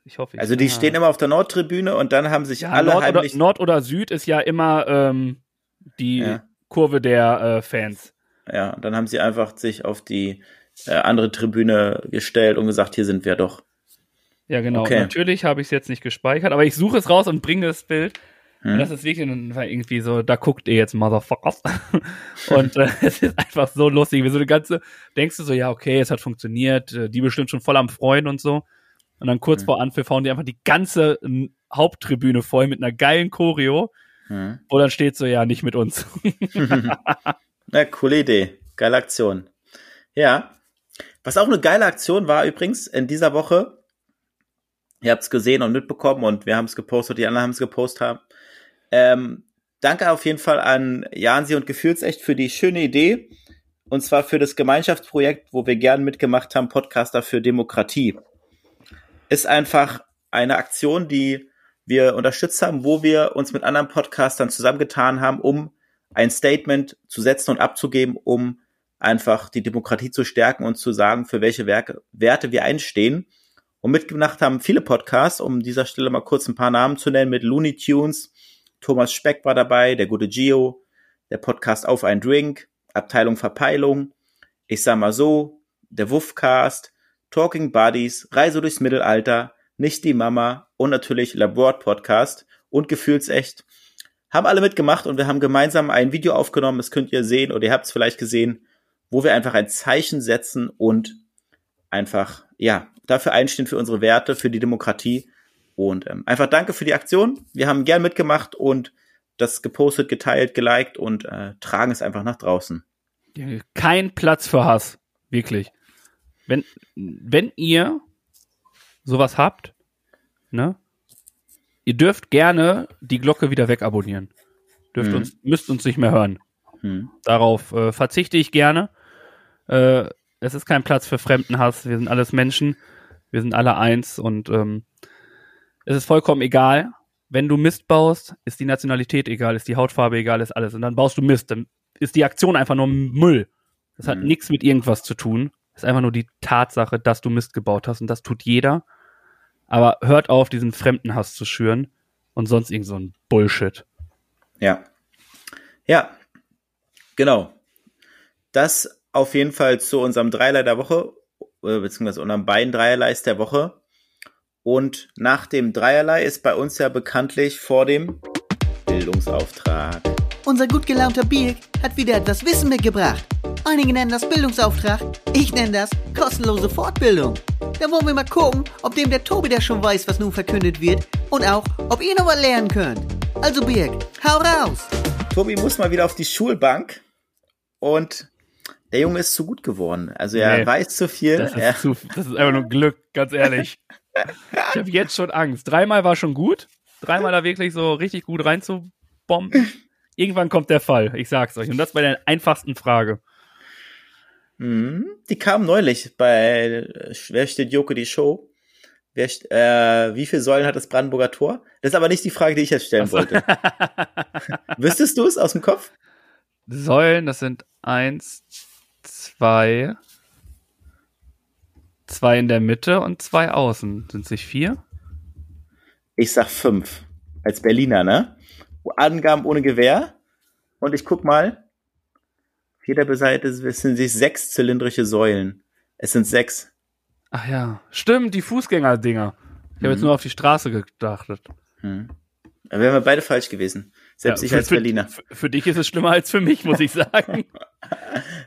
ich hoffe. Ich, also die ah. stehen immer auf der Nordtribüne und dann haben sich ja, alle Nord heimlich oder, Nord oder Süd ist ja immer ähm, die ja. Kurve der äh, Fans. Ja, und dann haben sie einfach sich auf die äh, andere Tribüne gestellt und gesagt, hier sind wir doch. Ja, genau. Okay. Natürlich habe ich es jetzt nicht gespeichert, aber ich suche es raus und bringe das Bild. Hm. Und das ist wirklich irgendwie so, da guckt ihr jetzt Motherfuckers. <laughs> und äh, <laughs> es ist einfach so lustig, wie so eine ganze, denkst du so, ja, okay, es hat funktioniert, äh, die bestimmt schon voll am Freuen und so. Und dann kurz hm. vor Anpfiff hauen die einfach die ganze Haupttribüne voll mit einer geilen Choreo. Hm. Wo dann steht so, ja, nicht mit uns. <laughs> Na, coole Idee. Geile Aktion. Ja. Was auch eine geile Aktion war übrigens in dieser Woche, Ihr habt es gesehen und mitbekommen und wir haben es gepostet, die anderen haben es gepostet haben. Ähm, danke auf jeden Fall an Jansi und Gefühlsecht für die schöne Idee. Und zwar für das Gemeinschaftsprojekt, wo wir gern mitgemacht haben, Podcaster für Demokratie. Ist einfach eine Aktion, die wir unterstützt haben, wo wir uns mit anderen Podcastern zusammengetan haben, um ein Statement zu setzen und abzugeben, um einfach die Demokratie zu stärken und zu sagen, für welche Werke, Werte wir einstehen. Und mitgemacht haben viele Podcasts, um dieser Stelle mal kurz ein paar Namen zu nennen, mit Looney Tunes, Thomas Speck war dabei, der gute Gio, der Podcast Auf ein Drink, Abteilung Verpeilung, ich sag mal so, der Wuffcast, Talking Buddies, Reise durchs Mittelalter, Nicht die Mama und natürlich Labord Podcast und Gefühlsecht. Haben alle mitgemacht und wir haben gemeinsam ein Video aufgenommen, das könnt ihr sehen oder ihr habt es vielleicht gesehen, wo wir einfach ein Zeichen setzen und einfach, ja, dafür einstehen, für unsere Werte, für die Demokratie. Und ähm, einfach danke für die Aktion. Wir haben gern mitgemacht und das gepostet, geteilt, geliked und äh, tragen es einfach nach draußen. Kein Platz für Hass, wirklich. Wenn, wenn ihr sowas habt, ne, ihr dürft gerne die Glocke wieder wegabonnieren. Dürft hm. uns, müsst uns nicht mehr hören. Hm. Darauf äh, verzichte ich gerne. Äh, es ist kein Platz für Fremdenhass. Wir sind alles Menschen. Wir sind alle eins und ähm, es ist vollkommen egal. Wenn du Mist baust, ist die Nationalität egal, ist die Hautfarbe egal, ist alles. Und dann baust du Mist. Dann ist die Aktion einfach nur Müll. Das hat mhm. nichts mit irgendwas zu tun. Das ist einfach nur die Tatsache, dass du Mist gebaut hast und das tut jeder. Aber hört auf, diesen Fremdenhass zu schüren und sonst irgend so ein Bullshit. Ja. Ja. Genau. Das auf jeden Fall zu unserem Dreier der Woche, äh, beziehungsweise unserem beiden Dreierleis der Woche. Und nach dem Dreierlei ist bei uns ja bekanntlich vor dem Bildungsauftrag. Unser gut gelaunter Birk hat wieder etwas Wissen mitgebracht. Einige nennen das Bildungsauftrag, ich nenne das kostenlose Fortbildung. Da wollen wir mal gucken, ob dem der Tobi der schon weiß, was nun verkündet wird und auch, ob ihr noch was lernen könnt. Also Birk, hau raus! Tobi muss mal wieder auf die Schulbank und der Junge ist zu gut geworden. Also er nee, weiß zu viel. Das ist, zu, das ist einfach nur Glück, ganz ehrlich. Ich habe jetzt schon Angst. Dreimal war schon gut. Dreimal da wirklich so richtig gut reinzubomben. Irgendwann kommt der Fall, ich sag's euch. Und das bei der einfachsten Frage. Mhm. Die kam neulich bei Wer steht Joko die Show? Wer, äh, wie viele Säulen hat das Brandenburger Tor? Das ist aber nicht die Frage, die ich jetzt stellen wollte. <laughs> Wüsstest du es aus dem Kopf? Säulen, das sind eins, zwei, zwei in der Mitte und zwei außen. Sind es nicht vier? Ich sag fünf. Als Berliner, ne? Angaben ohne Gewehr. Und ich guck mal. jeder Seite sind sich sechs zylindrische Säulen. Es sind sechs. Ach ja, stimmt, die Fußgänger-Dinger. Ich habe jetzt Mhm. nur auf die Straße gedacht. Hm. Da wären wir beide falsch gewesen. Selbst Ja, ich als für- Berliner. Für, für dich ist es schlimmer als für mich, muss ich <laughs> sagen.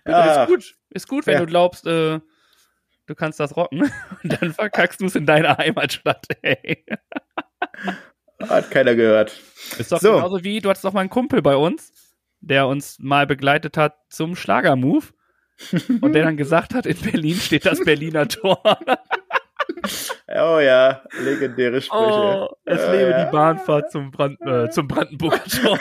Ja. Ist gut, ist gut, wenn Ja. du glaubst, äh, du kannst das rocken. <laughs> Und dann verkackst du es in deiner Heimatstadt. Ey. Hat keiner gehört. Ist doch So. genauso wie, du hattest doch mal einen Kumpel bei uns, der uns mal begleitet hat zum Schlagermove. <laughs> und der dann gesagt hat, in Berlin steht das Berliner Tor. <laughs> Oh ja, legendäre Sprüche. Oh, es Ja, lebe ja. die Bahnfahrt zum, Brand, äh, zum Brandenburger Tor.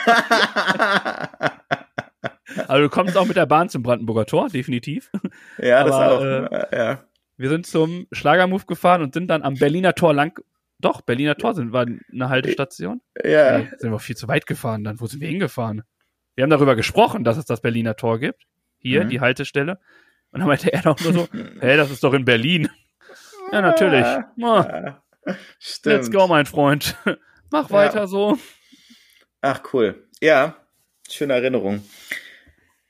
Also du kommst auch mit der Bahn zum Brandenburger Tor, definitiv. ja, das Aber, auch. äh, ja. Wir sind zum Schlagermove gefahren und sind dann am Berliner Tor lang. Doch, Berliner Tor sind war eine Haltestation. ja. Nee, sind wir viel zu weit gefahren. Dann wo sind wir hingefahren? Wir haben darüber gesprochen, dass es das Berliner Tor gibt. Hier, Mhm. die Haltestelle. Und dann meinte er doch nur so, <laughs> hey, das ist doch in Berlin. Ja, natürlich. Ja. Stimmt. let's go, mein Freund. <laughs> Mach Ja. weiter so. Ach, cool. Ja, schöne Erinnerung.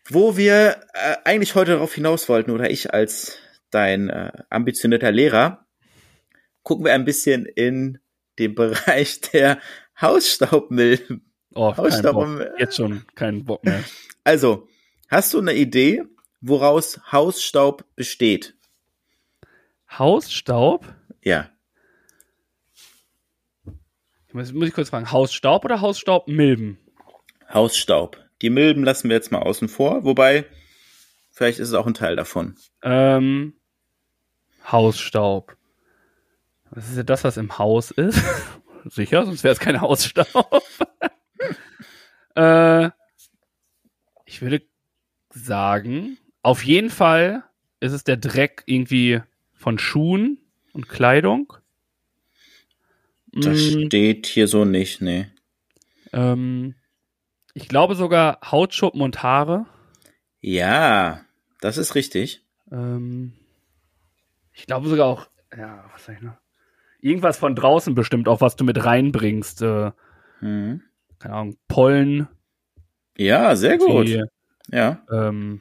Wo wir äh, eigentlich heute darauf hinaus wollten, oder ich als dein äh, ambitionierter Lehrer, gucken wir ein bisschen in den <laughs> Bereich der Hausstaubmilben. Oh, Hausstaub Jetzt schon keinen Bock mehr. Also, hast du eine Idee, woraus Hausstaub besteht? Hausstaub? Ja. Muss, muss ich kurz fragen, Hausstaub oder Hausstaubmilben? Hausstaub. Die Milben lassen wir jetzt mal außen vor, wobei, vielleicht ist es auch ein Teil davon. Ähm, Hausstaub. Was ist ja das, was im Haus ist? <laughs> Sicher, sonst wäre es kein Hausstaub. <laughs> äh, ich würde sagen, auf jeden Fall ist es der Dreck irgendwie von Schuhen und Kleidung. Das Mm, steht hier so nicht, nee. ähm, ich glaube sogar Hautschuppen und Haare. Ja, das ist richtig. Ähm, ich glaube sogar auch, ja, was sag ich noch? Irgendwas von draußen bestimmt auch, was du mit reinbringst. Äh, Mhm. keine Ahnung, Pollen, Ja, sehr gut. die, Ja. ähm,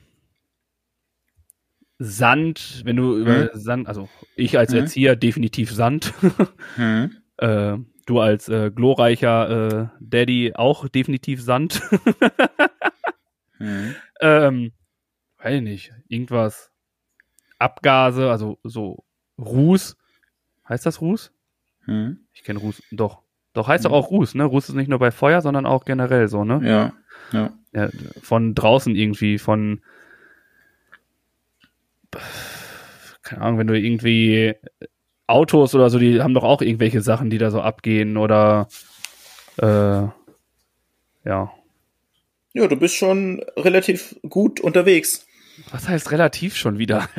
Sand, wenn du über Sand, also ich als Mhm. Erzieher definitiv Sand. <laughs> Mhm. äh, du als äh, glorreicher äh, Daddy auch definitiv Sand. <laughs> Mhm. ähm, weiß ich nicht, irgendwas. Abgase, also so Ruß. Heißt das Ruß? Mhm. Ich kenne Ruß, doch. Doch heißt doch auch Ruß, ne? Ruß ist nicht nur bei Feuer, sondern auch generell so, ne? Ja. Ja. Ja, von draußen irgendwie, von keine Ahnung, wenn du irgendwie Autos oder so, die haben doch auch irgendwelche Sachen, die da so abgehen oder äh, ja. Ja, du bist schon relativ gut unterwegs. Was heißt relativ schon wieder?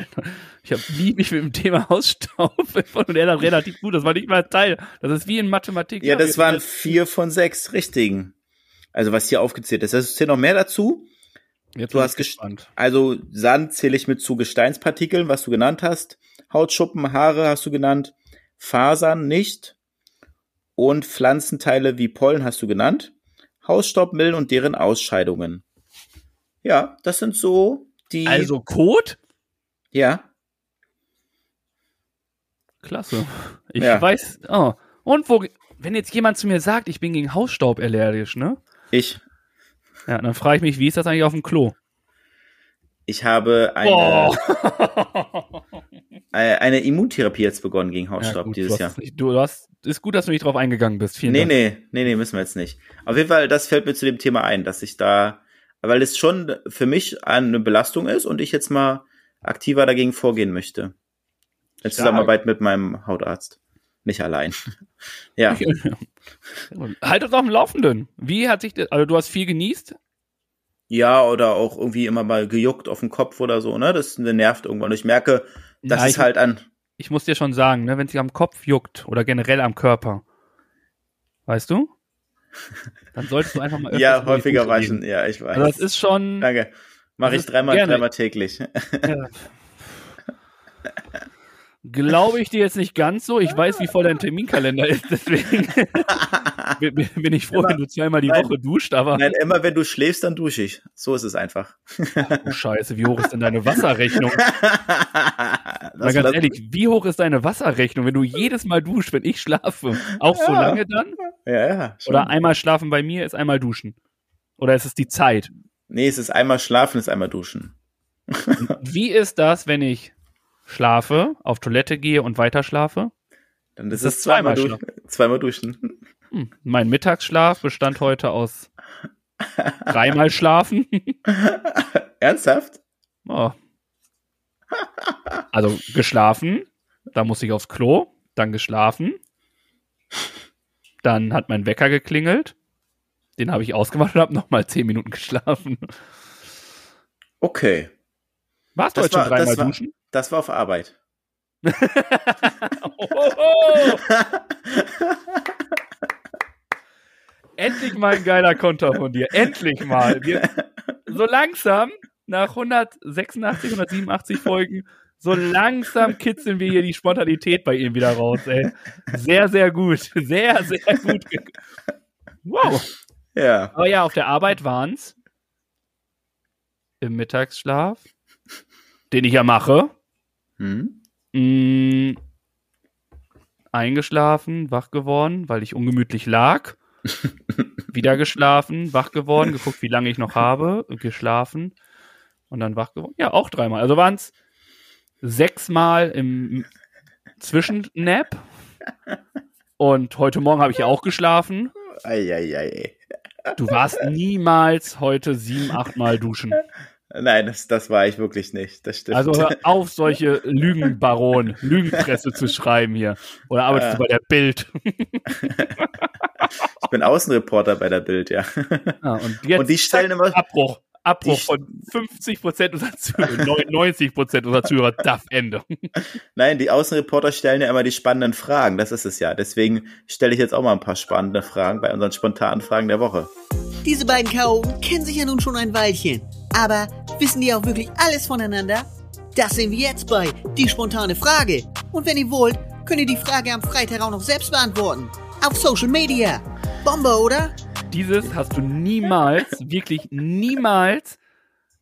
Ich habe nie mich mit dem Thema Hausstaub und er dann relativ gut. Das war nicht mal Teil. Das ist wie in Mathematik. Ja, das waren vier von sechs richtigen. Also was hier aufgezählt ist. Es zählt noch mehr dazu. Jetzt du hast gespannt. Also Sand zähle ich mit zu Gesteinspartikeln, was du genannt hast. Hautschuppen, Haare hast du genannt. Fasern nicht. Und Pflanzenteile wie Pollen hast du genannt. Hausstaubmilben und deren Ausscheidungen. Ja, das sind so die. Also Code? Ja. Klasse. Ich Ja. weiß. Oh. Und wo, wenn jetzt jemand zu mir sagt, ich bin gegen Hausstaub allergisch, ne? Ich. Ja, dann frage ich mich, wie ist das eigentlich auf dem Klo? Ich habe eine, äh, <laughs> eine Immuntherapie jetzt begonnen gegen Ja, Hausstaub gut, dieses du Jahr. nicht- du hast, ist gut, dass du nicht drauf eingegangen bist. Vielen Nee, Dank. nee, nee, nee, müssen wir jetzt nicht. Auf jeden Fall, das fällt mir zu dem Thema ein, dass ich da, weil es schon für mich eine Belastung ist und ich jetzt mal aktiver dagegen vorgehen möchte. In Stark. Zusammenarbeit mit meinem Hautarzt. Nicht allein. <laughs> ja. Halt uns auf dem Laufenden. Wie hat sich das, also du hast viel genießt? Ja, oder auch irgendwie immer mal gejuckt auf den Kopf oder so, ne? Das nervt irgendwann. Und ich merke, das Ja, ist ich- halt an. Ich muss dir schon sagen, ne, wenn es sich am Kopf juckt oder generell am Körper, weißt du? Dann solltest du einfach mal Ja, häufiger waschen. Ja, ich weiß. Also das ist schon. Danke. Mache Das ich dreimal, gerne. dreimal täglich. Ja. Glaube ich dir jetzt nicht ganz so. Ich weiß, wie voll dein Terminkalender ist, deswegen. <laughs> bin, ich froh, Immer- wenn du zweimal die Nein. Woche duscht, aber Nein, immer wenn du schläfst, dann dusche ich. So ist es einfach. oh, scheiße, wie hoch ist denn deine <laughs> Wasserrechnung? <laughs> Mal Das- ganz ehrlich, wie hoch ist deine Wasserrechnung, wenn du jedes Mal duschst, wenn ich schlafe? Auch so Ja. lange dann? Ja, ja. schon. Oder einmal schlafen bei mir ist einmal duschen? Oder ist es die Zeit? Nee, es ist einmal schlafen, ist einmal duschen. <laughs> Wie ist das, wenn ich schlafe, auf Toilette gehe und weiter schlafe? Dann ist es zweimal, zweimal duschen. <laughs> zweimal duschen. Hm. Mein Mittagsschlaf bestand heute aus dreimal schlafen. <laughs> Ernsthaft? Oh. Also geschlafen, dann musste ich aufs Klo, dann geschlafen, dann hat mein Wecker geklingelt, den habe ich ausgemacht und habe nochmal zehn Minuten geschlafen. Okay. Warst du Das heute schon war- das dreimal war- duschen? Das war auf Arbeit. Oh, oh, oh. Endlich mal ein geiler Konter von dir. Endlich mal. Wir, so langsam, nach 186, 187 Folgen, so langsam kitzeln wir hier die Spontanität bei ihm wieder raus, ey. Sehr, sehr gut. Sehr, sehr gut. Wow. Ja. Aber ja, auf der Arbeit waren's im Mittagsschlaf, den ich ja mache, Hm? mh, eingeschlafen, wach geworden, weil ich ungemütlich lag. <laughs> Wieder geschlafen, wach geworden, geguckt, wie lange ich noch habe, geschlafen und dann wach geworden. Ja, auch dreimal. Also waren es sechsmal im Zwischennap. Und heute Morgen habe ich ja auch geschlafen. Eieiei. Du warst niemals heute sieben, achtmal duschen. Nein, das, das war ich wirklich nicht. Das stimmt. Also hör auf, solche Lügenbaron, <laughs> Lügenpresse zu schreiben hier. Oder arbeitest Ja. du bei der Bild? ich bin Außenreporter bei der Bild, ja. Ja, und jetzt Und die stellen immer- Abbruch. Abbruch Die- von 50 Prozent unserer Zuhörer, 90 Prozent unserer Zuhörer, darf Ende. <laughs> Nein, die Außenreporter stellen ja immer die spannenden Fragen. Das ist es ja. Deswegen stelle ich jetzt auch mal ein paar spannende Fragen bei unseren spontanen Fragen der Woche. Diese beiden Chaoten kennen sich ja nun schon ein Weilchen. Aber wissen die auch wirklich alles voneinander? Das sehen wir jetzt bei Die spontane Frage. Und wenn ihr wollt, könnt ihr die Frage am Freitag auch noch selbst beantworten. Auf Social Media. Bombe, oder? Dieses hast du niemals, wirklich niemals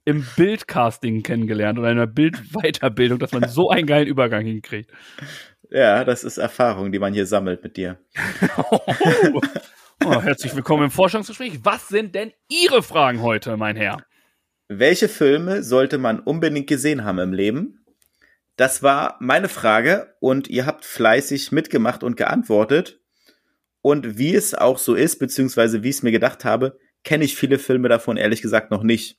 im Bildcasting kennengelernt oder in einer Bildweiterbildung, dass man so einen geilen Übergang hinkriegt. Ja, das ist Erfahrung, die man hier sammelt mit dir. Oh, <laughs> oh, herzlich willkommen im Forschungsgespräch. Was sind denn Ihre Fragen heute, mein Herr? Welche Filme sollte man unbedingt gesehen haben im Leben? Das war meine Frage und ihr habt fleißig mitgemacht und geantwortet. Und wie es auch so ist, beziehungsweise wie ich es mir gedacht habe, kenne ich viele Filme davon ehrlich gesagt noch nicht.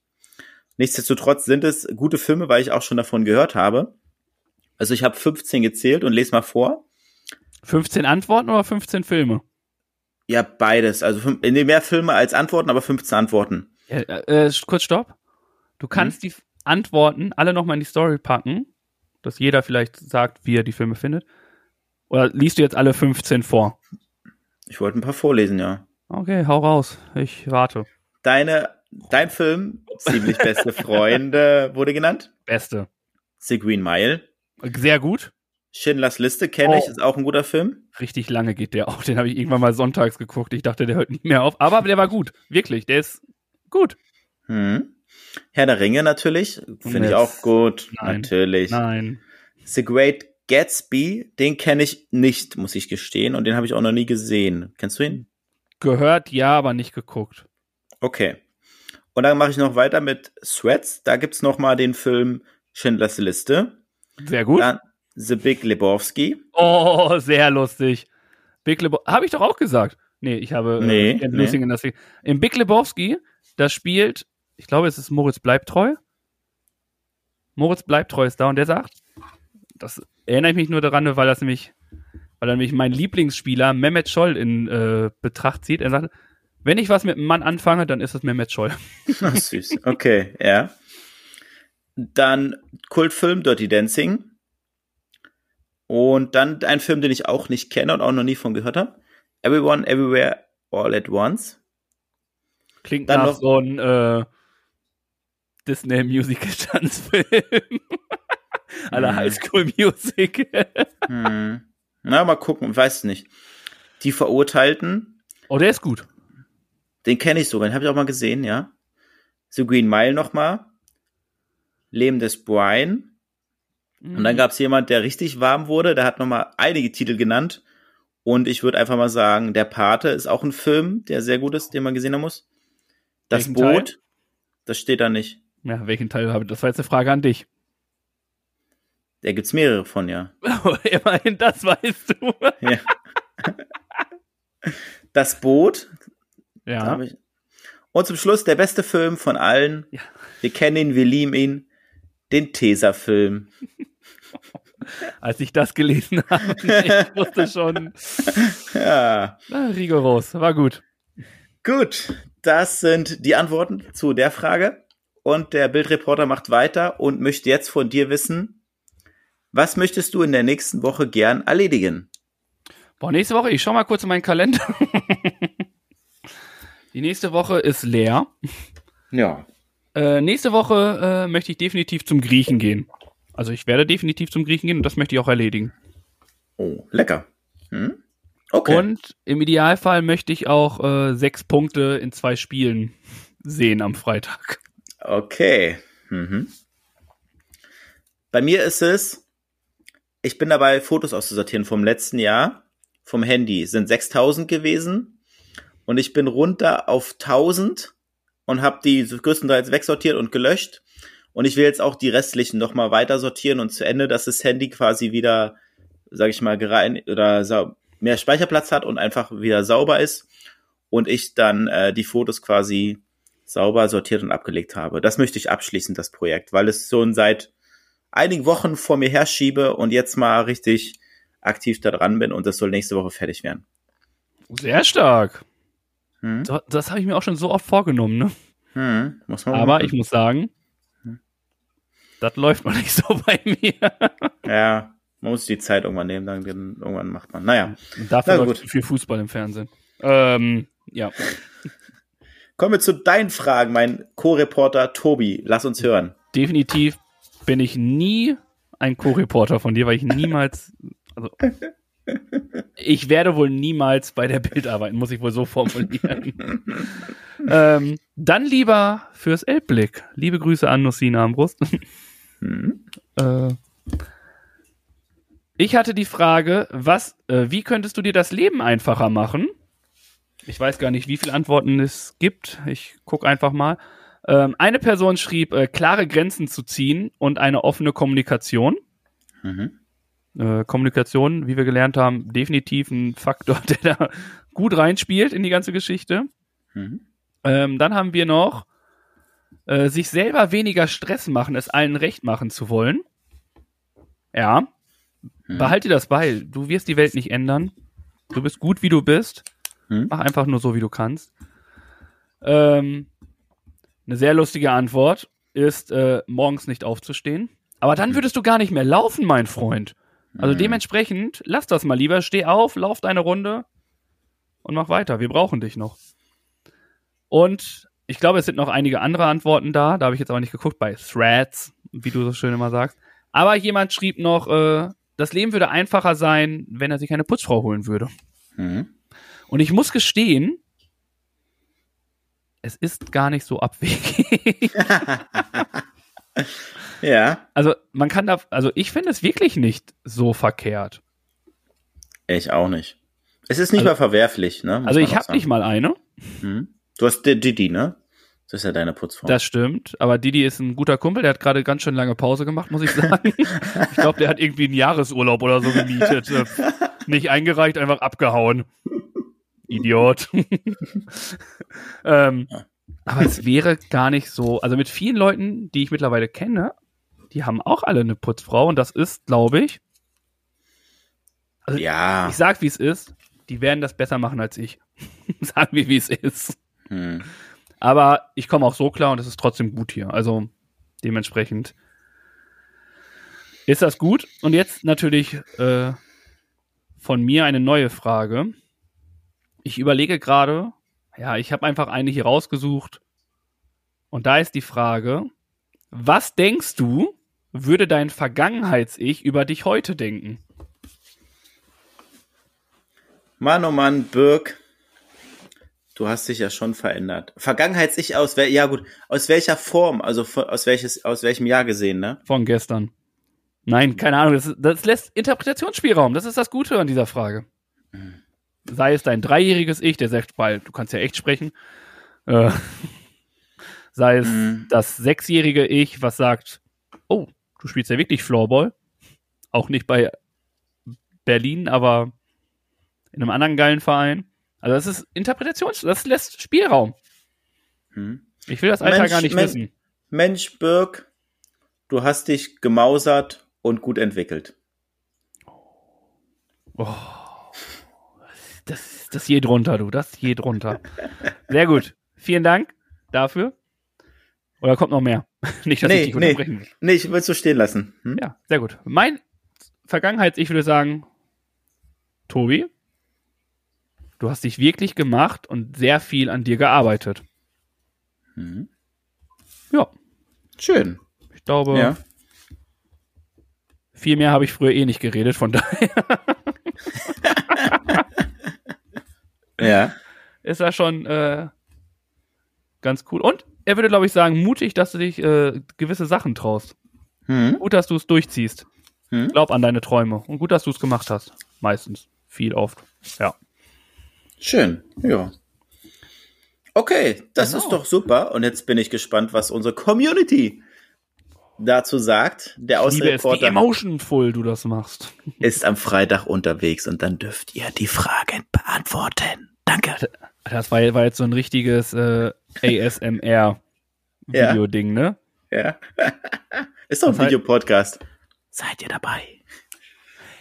Nichtsdestotrotz sind es gute Filme, weil ich auch schon davon gehört habe. Also ich habe 15 gezählt und lese mal vor. 15 Antworten oder 15 Filme? Ja, beides. Also nee, mehr Filme als Antworten, aber 15 Antworten. Ja, äh, kurz stopp. Du kannst die Antworten alle nochmal in die Story packen, dass jeder vielleicht sagt, wie er die Filme findet. Oder liest du jetzt alle 15 vor? Ich wollte ein paar vorlesen, ja. Okay, hau raus. Ich warte. Deine, dein Film, ziemlich beste Freunde, <laughs> wurde genannt. Beste. The Green Mile. Sehr gut. Schindlers Liste kenne ich, Oh. ist auch ein guter Film. Richtig lange geht der auch. Den habe ich irgendwann mal sonntags geguckt. Ich dachte, der hört nie mehr auf. Aber der war gut. Wirklich. Der ist gut. Hm. Herr der Ringe natürlich, finde ich auch gut. Nein. Natürlich. Nein. The Great Gatsby, den kenne ich nicht, muss ich gestehen, und den habe ich auch noch nie gesehen. Kennst du ihn? Gehört, ja, aber nicht geguckt. Okay. Und dann mache ich noch weiter mit Sweats. Da gibt's noch mal den Film Schindlers Liste. Sehr gut. Dann The Big Lebowski. Oh, sehr lustig. Big Lebo habe ich doch auch gesagt. Nee, ich habe Nee, äh, nee. In das Im Big Lebowski, da spielt, ich glaube, es ist Moritz Bleibtreu. Moritz Bleibtreu ist da und der sagt, das erinnere ich mich nur daran, weil das nämlich, weil er nämlich mein Lieblingsspieler Mehmet Scholl in äh, Betracht zieht. Er sagt, wenn ich was mit einem Mann anfange, dann ist es Mehmet Scholl. <laughs> Ach, süß. Okay, ja. Dann Kultfilm Dirty Dancing. Und dann ein Film, den ich auch nicht kenne und auch noch nie von gehört habe. Everyone, Everywhere, All at Once. Klingt Dann nach noch- so ein äh, Disney Musical Tanzfilm. <laughs> Aller Mhm. High School Music. <laughs> Hm. Na, mal gucken, weiß nicht. Die Verurteilten. Oh, der ist gut. Den kenne ich sogar, den habe ich auch mal gesehen, ja. The Green Mile nochmal. Leben des Brian. Und dann gab es jemand, der richtig warm wurde, der hat nochmal einige Titel genannt. Und ich würde einfach mal sagen, Der Pate ist auch ein Film, der sehr gut ist, den man gesehen haben muss. Das Welchen Boot, Teil? das steht da nicht. Ja, welchen Teil habe ich? Das war jetzt eine Frage an dich. Da gibt's mehrere von, ja. <laughs> Immerhin, das weißt du. <laughs> ja. Das Boot, da Ja. ich. Und zum Schluss der beste Film von allen. Ja. Wir kennen ihn, wir lieben ihn. Den Tesa-Film. <laughs> Als ich das gelesen habe, ich wusste schon, Ja. rigoros, war gut. Gut, das sind die Antworten zu der Frage. Und der Bildreporter macht weiter und möchte jetzt von dir wissen, was möchtest du in der nächsten Woche gern erledigen? Boah, nächste Woche, ich schau mal kurz in meinen Kalender. <laughs> Die nächste Woche ist leer. Ja. Äh, nächste Woche äh, möchte ich definitiv zum Griechen gehen. Also ich werde definitiv zum Griechen gehen und das möchte ich auch erledigen. Oh, lecker. Hm? Okay. Und im Idealfall möchte ich auch äh, sechs Punkte in zwei Spielen sehen am Freitag. Okay. Mhm. Bei mir ist es, ich bin dabei, Fotos auszusortieren vom letzten Jahr. Vom Handy sind 6000 gewesen. Und ich bin runter auf 1000 und habe die größtenteils wegsortiert und gelöscht. Und ich will jetzt auch die restlichen nochmal weiter sortieren und zu Ende, dass das Handy quasi wieder, sag ich mal, gereinigt oder mehr Speicherplatz hat und einfach wieder sauber ist. Und ich dann äh, die Fotos quasi sauber sortiert und abgelegt habe. Das möchte ich abschließen, das Projekt, weil es schon seit einigen Wochen vor mir herschiebe und jetzt mal richtig aktiv da dran bin und das soll nächste Woche fertig werden. Sehr stark. Hm? So, das habe ich mir auch schon so oft vorgenommen, ne? Hm, muss man Aber machen. ich muss sagen, das läuft noch nicht <laughs> so bei mir. Ja, man muss die Zeit irgendwann nehmen, dann irgendwann macht man. Naja, Und dafür Na läuft gut. viel Fußball im Fernsehen. Ähm, ja. kommen wir zu deinen Fragen, mein Co-Reporter Tobi. Lass uns hören. Definitiv bin ich nie ein Co-Reporter von dir, weil ich niemals, also ich werde wohl niemals bei der Bild arbeiten, muss ich wohl so formulieren. <laughs> ähm, dann lieber fürs Elbblick. Liebe Grüße an Nussina Armbrust. Hm? Äh, ich hatte die Frage, was, äh, wie könntest du dir das Leben einfacher machen? Ich weiß gar nicht, wie viele Antworten es gibt. Ich gucke einfach mal. Ähm, eine Person schrieb, äh, klare Grenzen zu ziehen und eine offene Kommunikation. Mhm. Äh, Kommunikation, wie wir gelernt haben, definitiv ein Faktor, <laughs> der da gut reinspielt in die ganze Geschichte. Mhm. Ähm, dann haben wir noch, äh, sich selber weniger Stress machen, es allen recht machen zu wollen. Ja. Mhm. Behalte das bei. Du wirst die Welt nicht ändern. Du bist gut, wie du bist. Mhm. Mach einfach nur so, wie du kannst. Ähm, eine sehr lustige Antwort ist, äh, morgens nicht aufzustehen. Aber dann würdest du gar nicht mehr laufen, mein Freund. Also Mhm. dementsprechend, lass das mal lieber. Steh auf, lauf deine Runde und mach weiter. Wir brauchen dich noch. Und ich glaube, es sind noch einige andere Antworten da. Da habe ich jetzt aber nicht geguckt bei Threads, wie du so schön immer sagst. Aber jemand schrieb noch, äh, das Leben würde einfacher sein, wenn er sich eine Putzfrau holen würde. Mhm. Und ich muss gestehen, es ist gar nicht so abwegig. <laughs> <laughs> Ja, also man kann da, also ich finde es wirklich nicht so verkehrt. ich auch nicht. Es ist nicht Also- mal verwerflich, ne? muss Also ich habe nicht mal eine, Mhm. Du hast Didi, ne? Das ist ja deine Putzfrau. das stimmt. Aber Didi ist ein guter Kumpel, der hat gerade ganz schön lange Pause gemacht, muss ich sagen. <laughs> ich glaube, der hat irgendwie einen Jahresurlaub oder so gemietet. Nicht eingereicht, einfach abgehauen. Idiot. <laughs> ähm, aber es wäre gar nicht so, also mit vielen Leuten, die ich mittlerweile kenne, die haben auch alle eine Putzfrau und das ist, glaube ich, ja. ich sag, wie es ist, die werden das besser machen als ich. <laughs> Sagen wir, wie es ist. Hm. Aber ich komme auch so klar und es ist trotzdem gut hier. Also dementsprechend ist das gut. Und jetzt natürlich äh, von mir eine neue Frage. Ich überlege gerade, ja, ich habe einfach eine hier rausgesucht. Und da ist die Frage, was denkst du, würde dein Vergangenheits-Ich über dich heute denken? Mann, oh Mann, Birk. Du hast dich ja schon verändert. Vergangenheits-Ich aus, ja gut, aus welcher Form, also von, aus welches, aus welchem Jahr gesehen, ne? Von gestern. Nein, keine Ahnung. Das, das lässt Interpretationsspielraum. Das ist das Gute an dieser Frage. Sei es dein dreijähriges Ich, der sagt, weil du kannst ja echt sprechen. Äh, <laughs> sei es Mhm. das sechsjährige Ich, was sagt, oh, du spielst ja wirklich Floorball. Auch nicht bei Berlin, aber in einem anderen geilen Verein. Also das ist Interpretations, das lässt Spielraum. Hm. Ich will das Alter Mensch, gar nicht Mensch. wissen. Mensch, Birk, du hast dich gemausert und gut entwickelt. Das, das je drunter, du, das je drunter. Sehr gut. Vielen Dank dafür. Oder kommt noch mehr? <laughs> Nicht, dass Nee, ich dich nee. unterbrechen will. Nee, ich will so stehen lassen. Hm? Ja, sehr gut. Mein Vergangenheit, ich würde sagen, Tobi, du hast dich wirklich gemacht und sehr viel an dir gearbeitet. Mhm. Ja, Schön. ich glaube, Ja. viel mehr habe ich früher eh nicht geredet, von daher <laughs> Ja. ist das schon äh, ganz cool. Und er würde, glaube ich, sagen, mutig, dass du dich äh, gewisse Sachen traust. Hm? Gut, dass du es durchziehst. Hm? Glaub an deine Träume. Und gut, dass du es gemacht hast. Meistens. Viel oft. Ja. Schön. Ja. Okay, das Genau. ist doch super. Und jetzt bin ich gespannt, was unsere Community dazu sagt. Der Außenreporter emotionful du das machst. ist am Freitag unterwegs und dann dürft ihr die Fragen beantworten. Danke. Das war, war jetzt so ein richtiges äh, ASMR-Video-Ding, <laughs> ne? Ja. <laughs> ist doch ein Videopodcast. Seid ihr dabei?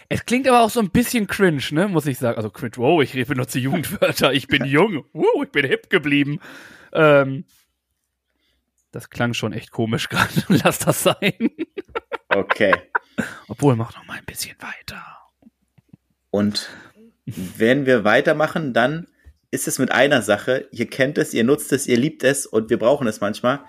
Es klingt aber auch so ein bisschen cringe, ne? Muss ich sagen. Also cringe, wow, ich benutze Jugendwörter, ich bin <laughs> jung, wow, ich bin hip geblieben. Ähm, das klang schon echt komisch gerade. Lass das sein. Okay. Obwohl, mach noch mal ein bisschen weiter. Und wenn wir weitermachen, dann ist es mit einer Sache. Ihr kennt es, ihr nutzt es, ihr liebt es und wir brauchen es manchmal.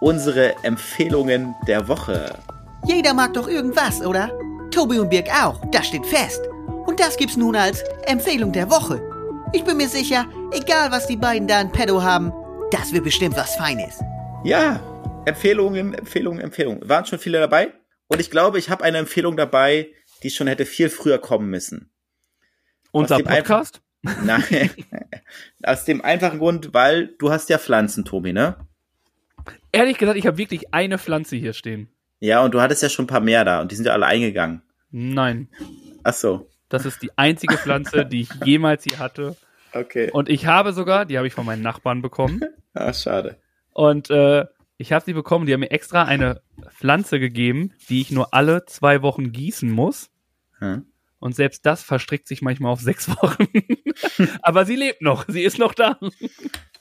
Unsere Empfehlungen der Woche. Jeder mag doch irgendwas, oder? Tobi und Birg auch, das steht fest. Und das gibt's nun als Empfehlung der Woche. Ich bin mir sicher, egal was die beiden da in petto haben, das wird bestimmt was Feines. Ja, Empfehlungen, Empfehlungen, Empfehlungen. Waren schon viele dabei? Und ich glaube, ich habe eine Empfehlung dabei, die schon hätte viel früher kommen müssen. Unser Podcast? <laughs> Nein, aus dem einfachen Grund, weil du hast ja Pflanzen, Tobi, ne? Ehrlich gesagt, ich habe wirklich eine Pflanze hier stehen. Ja, und du hattest ja schon ein paar mehr da und die sind ja alle eingegangen. Nein. Ach so, Das ist die einzige Pflanze, die ich jemals hier hatte. okay. Und ich habe sogar, die habe ich von meinen Nachbarn bekommen. <laughs> Ah, schade. Und äh, ich habe sie bekommen, die haben mir extra eine Pflanze gegeben, die ich nur alle zwei Wochen gießen muss. Hm. Und selbst das verstrickt sich manchmal auf sechs Wochen. <laughs> Aber sie lebt noch, sie ist noch da.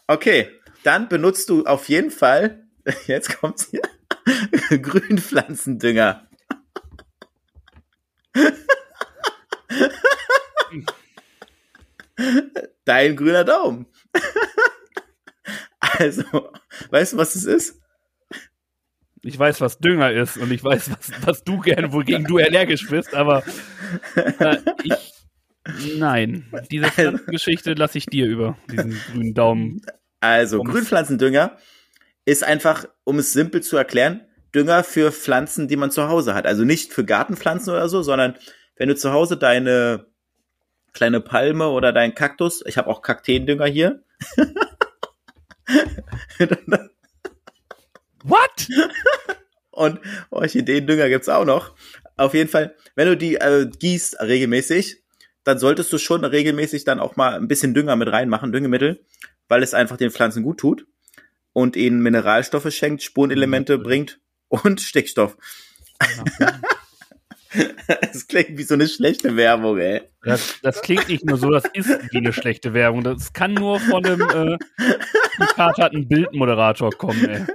Okay, dann benutzt du auf jeden Fall, <laughs> jetzt kommt's hier, <laughs> Grünpflanzendünger. Dein grüner Daumen. Also, weißt du, was es ist? Ich weiß, was Dünger ist und ich weiß, was, was du gerne, wogegen du allergisch bist, aber äh, ich. Nein, diese Geschichte lasse ich dir über, diesen grünen Daumen. Also, Ums- Grünpflanzendünger ist einfach, um es simpel zu erklären, Dünger für Pflanzen, die man zu Hause hat. Also nicht für Gartenpflanzen oder so, sondern wenn du zu Hause deine kleine Palme oder deinen Kaktus, ich habe auch Kakteendünger hier, <laughs> What? <laughs> und Orchideendünger gibt's auch noch. Auf jeden Fall, wenn du die äh, gießt regelmäßig, dann solltest du schon regelmäßig dann auch mal ein bisschen Dünger mit reinmachen, Düngemittel, weil es einfach den Pflanzen gut tut und ihnen Mineralstoffe schenkt, Spurenelemente bringt und Stickstoff. Es <laughs> klingt wie so eine schlechte Werbung, ey. Das, das klingt nicht nur so, das ist wie eine schlechte Werbung. Das kann nur von einem äh, gekaterten Bildmoderator kommen, ey.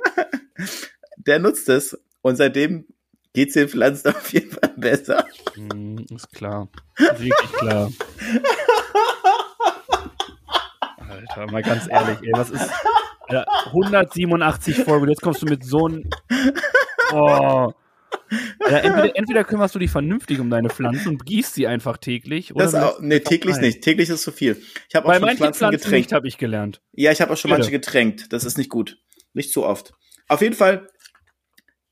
Der nutzt es und seitdem geht's den Pflanzen <laughs> auf jeden Fall besser. Hm, ist klar. Wirklich klar. Alter, mal ganz ehrlich, ey, was ist. Alter, 187 Folgen, jetzt kommst du mit so einem. Oh. Ja, entweder, entweder kümmerst du dich vernünftig um deine Pflanzen und gießt sie einfach täglich. Oder Das auch, nee, täglich nicht. Täglich ist zu viel. Ich habe auch Bei schon Pflanzen Pflanzen getränkt. habe ich gelernt. Ja, ich habe auch schon Bitte. manche getränkt. Das ist nicht gut. Nicht zu oft. Auf jeden Fall,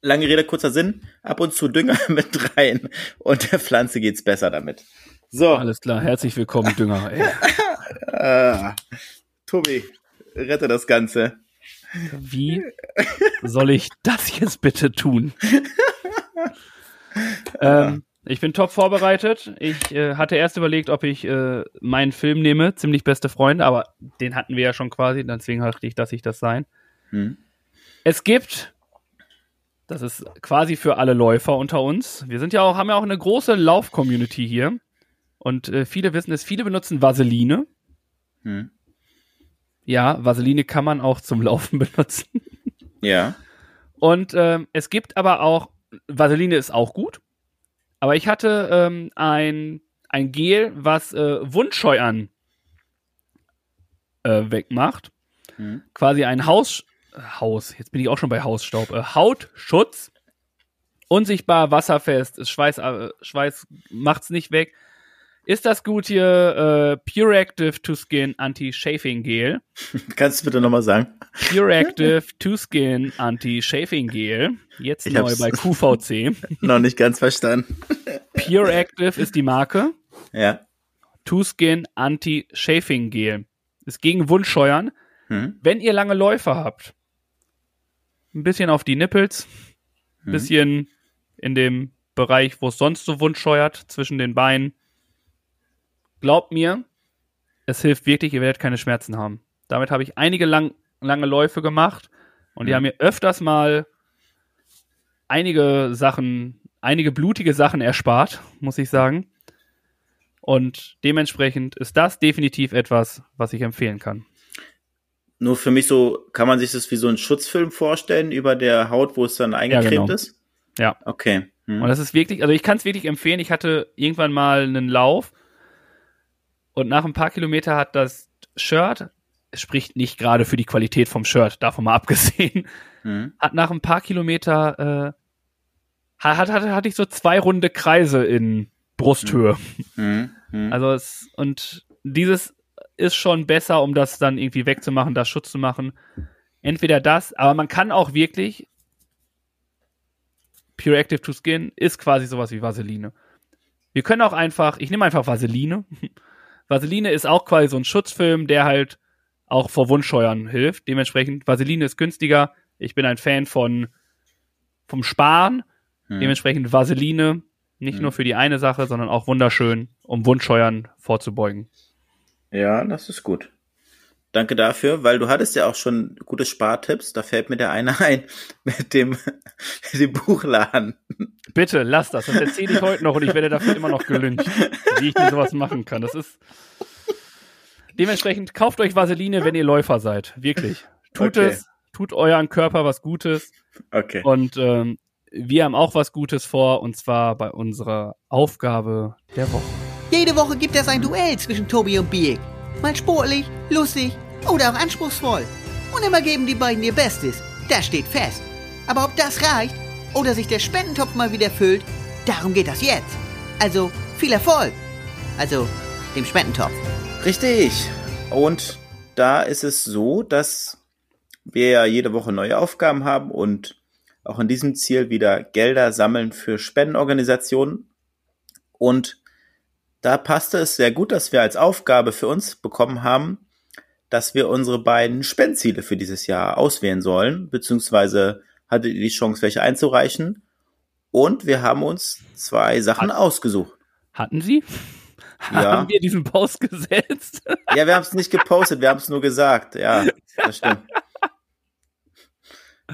lange Rede, kurzer Sinn, ab und zu Dünger <laughs> mit rein und der Pflanze geht's besser damit. So, Alles klar, herzlich willkommen, Dünger. <laughs> Ey. äh, Tobi, rette das Ganze. Wie soll ich das jetzt bitte tun? <laughs> ähm, ich bin top vorbereitet. Ich äh, hatte erst überlegt, ob ich äh, meinen Film nehme, ziemlich beste Freunde, aber den hatten wir ja schon quasi, deswegen dachte ich, dass ich das sein. Hm. Es gibt, das ist quasi für alle Läufer unter uns. Wir sind ja auch, haben ja auch eine große Lauf-Community hier. Und äh, viele wissen es, viele benutzen Vaseline. Hm. Ja, Vaseline kann man auch zum Laufen <laughs> benutzen. Ja. Und ähm, es gibt aber auch, Vaseline ist auch gut, aber ich hatte ähm, ein, ein Gel, was äh, Wundscheuern äh, wegmacht. Hm. Quasi ein Haus, Haus, jetzt bin ich auch schon bei Hausstaub, äh, Hautschutz, unsichtbar, wasserfest, ist Schweiß, äh, Schweiß macht's nicht weg. Ist das gut hier äh, Pure Active to Skin Anti-Chafing Gel? <laughs> Kannst du bitte nochmal sagen? Pure Active to Skin Anti-Chafing Gel. Jetzt Ich neu bei <laughs> QVC. Noch nicht ganz verstanden. <laughs> Pure Active ist die Marke. Ja. To Skin Anti-Chafing Gel. Ist gegen Wundscheuern. Hm. Wenn ihr lange Läufe habt, ein bisschen auf die Nippels, ein Mhm. bisschen in dem Bereich, wo es sonst so wundscheuert, zwischen den Beinen. Glaubt mir, es hilft wirklich, ihr werdet keine Schmerzen haben. Damit habe ich einige lang, lange Läufe gemacht und die Mhm. haben mir öfters mal einige Sachen, einige blutige Sachen erspart, muss ich sagen. Und dementsprechend ist das definitiv etwas, was ich empfehlen kann. Nur für mich so, kann man sich das wie so ein Schutzfilm vorstellen über der Haut, wo es dann eingecremt genau. ist? Ja. Okay. Hm. Und das ist wirklich, also ich kann es wirklich empfehlen. Ich hatte irgendwann mal einen Lauf und nach ein paar Kilometer hat das Shirt, es spricht nicht gerade für die Qualität vom Shirt, davon mal <laughs> abgesehen, Hm. hat nach ein paar Kilometer, äh, hat, hat, hatte ich so zwei runde Kreise in Brusthöhe. Hm. Hm. Also es, und dieses ist schon besser, um das dann irgendwie wegzumachen, das Schutz zu machen. Entweder das, aber man kann auch wirklich Pure Active to Skin ist quasi sowas wie Vaseline. Wir können auch einfach, ich nehme einfach Vaseline. <laughs> Vaseline ist auch quasi so ein Schutzfilm, der halt auch vor Wundscheuern hilft. Dementsprechend, Vaseline ist günstiger. Ich bin ein Fan von vom Sparen. Hm. Dementsprechend Vaseline, nicht Hm. nur für die eine Sache, sondern auch wunderschön, um Wundscheuern vorzubeugen. Ja, das ist gut. Danke dafür, weil du hattest ja auch schon gute Spartipps. Da fällt mir der eine <laughs> ein mit dem, mit <laughs> dem Buchladen. Bitte, lass das. Das erzähle ich heute noch und ich werde dafür immer noch gelüncht, wie ich denn sowas machen kann. Das ist. Dementsprechend kauft euch Vaseline, wenn ihr Läufer seid. Wirklich. Tut Okay. es, tut euren Körper was Gutes. Okay. Und ähm, wir haben auch was Gutes vor, und zwar bei unserer Aufgabe der Woche. Jede Woche gibt es ein Duell zwischen Tobi und Biek. Mal sportlich, lustig oder auch anspruchsvoll. Und immer geben die beiden ihr Bestes. Das steht fest. Aber ob das reicht oder sich der Spendentopf mal wieder füllt, darum geht das jetzt. Also viel Erfolg. Also dem Spendentopf. Richtig. Und da ist es so, dass wir ja jede Woche neue Aufgaben haben und auch in diesem Ziel wieder Gelder sammeln für Spendenorganisationen. Und da passte es sehr gut, dass wir als Aufgabe für uns bekommen haben, dass wir unsere beiden Spendziele für dieses Jahr auswählen sollen, beziehungsweise hattet ihr die Chance, welche einzureichen. Und wir haben uns zwei Sachen ausgesucht. Hatten Sie? <laughs> Ja. Haben wir diesen Post gesetzt? <laughs> Ja, wir haben es nicht gepostet, wir haben es nur gesagt. Ja, das stimmt.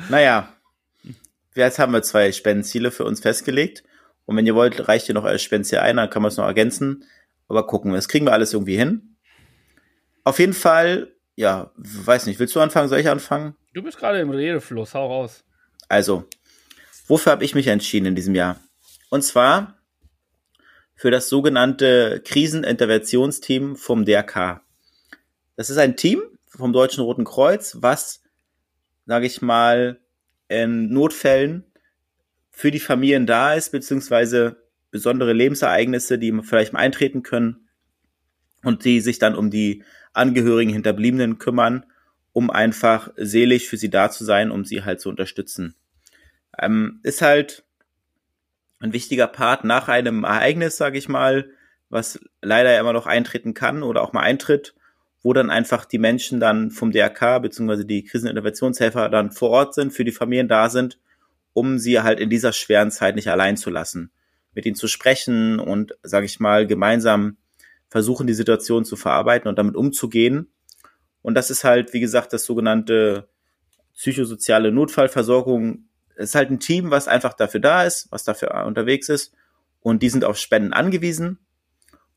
Naja, jetzt haben wir zwei Spendenziele für uns festgelegt. Und wenn ihr wollt, reicht ihr noch als Spendenziel ein, dann kann man es noch ergänzen. Aber gucken wir, das kriegen wir alles irgendwie hin. Auf jeden Fall, ja, weiß nicht, willst du anfangen? Soll ich anfangen? Du bist gerade im Redefluss, hau raus. Also, wofür habe ich mich entschieden in diesem Jahr? Und zwar für das sogenannte Kriseninterventionsteam vom DRK. Das ist ein Team vom Deutschen Roten Kreuz, was, sage ich mal, in Notfällen für die Familien da ist, beziehungsweise besondere Lebensereignisse, die vielleicht mal eintreten können und die sich dann um die Angehörigen Hinterbliebenen kümmern, um einfach seelisch für sie da zu sein, um sie halt zu unterstützen. Ähm, ist halt ein wichtiger Part nach einem Ereignis, sage ich mal, was leider immer noch eintreten kann oder auch mal eintritt, wo dann einfach die Menschen dann vom DRK bzw. die Kriseninterventionshelfer dann vor Ort sind, für die Familien da sind, um sie halt in dieser schweren Zeit nicht allein zu lassen, mit ihnen zu sprechen und, sage ich mal, gemeinsam versuchen, die Situation zu verarbeiten und damit umzugehen. Und das ist halt, wie gesagt, das sogenannte psychosoziale Notfallversorgung. Es ist halt ein Team, was einfach dafür da ist, was dafür unterwegs ist. Und die sind auf Spenden angewiesen.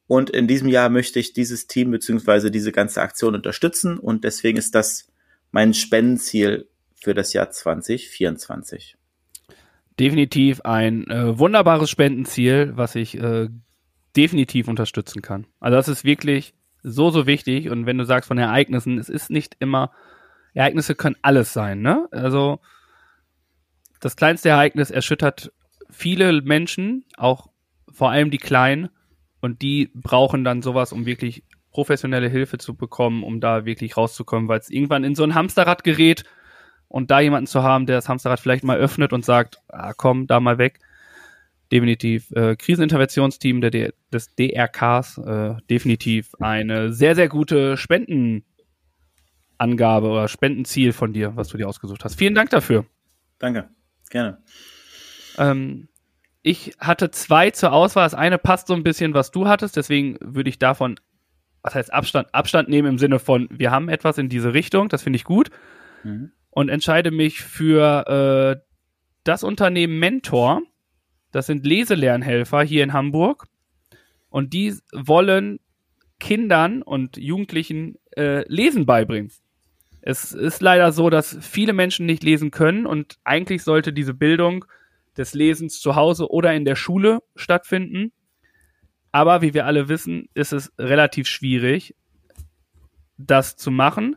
Und in diesem Jahr möchte ich dieses Team beziehungsweise diese ganze Aktion unterstützen. Und deswegen ist das mein Spendenziel für das Jahr 2024. Definitiv ein äh, wunderbares Spendenziel, was ich äh, definitiv unterstützen kann. Also das ist wirklich so, so wichtig. Und wenn du sagst von Ereignissen, es ist nicht immer, Ereignisse können alles sein, ne? Also das kleinste Ereignis erschüttert viele Menschen, auch vor allem die Kleinen. Und die brauchen dann sowas, um wirklich professionelle Hilfe zu bekommen, um da wirklich rauszukommen, weil es irgendwann in so ein Hamsterrad gerät und da jemanden zu haben, der das Hamsterrad vielleicht mal öffnet und sagt, ah, komm, da mal weg. Definitiv äh, Kriseninterventionsteam der, D des DRKs, äh, definitiv eine sehr, sehr gute Spendenangabe oder Spendenziel von dir, was du dir ausgesucht hast. Vielen Dank dafür. Danke, gerne. Ähm, ich hatte zwei zur Auswahl. Das eine passt so ein bisschen, was du hattest, deswegen würde ich davon, was heißt Abstand, Abstand nehmen im Sinne von, wir haben etwas in diese Richtung, das finde ich gut. Mhm. Und entscheide mich für äh, das Unternehmen Mentor. Das sind Leselernhelfer hier in Hamburg. Und die wollen Kindern und Jugendlichen äh, Lesen beibringen. Es ist leider so, dass viele Menschen nicht lesen können und eigentlich sollte diese Bildung des Lesens zu Hause oder in der Schule stattfinden. Aber wie wir alle wissen, ist es relativ schwierig, das zu machen.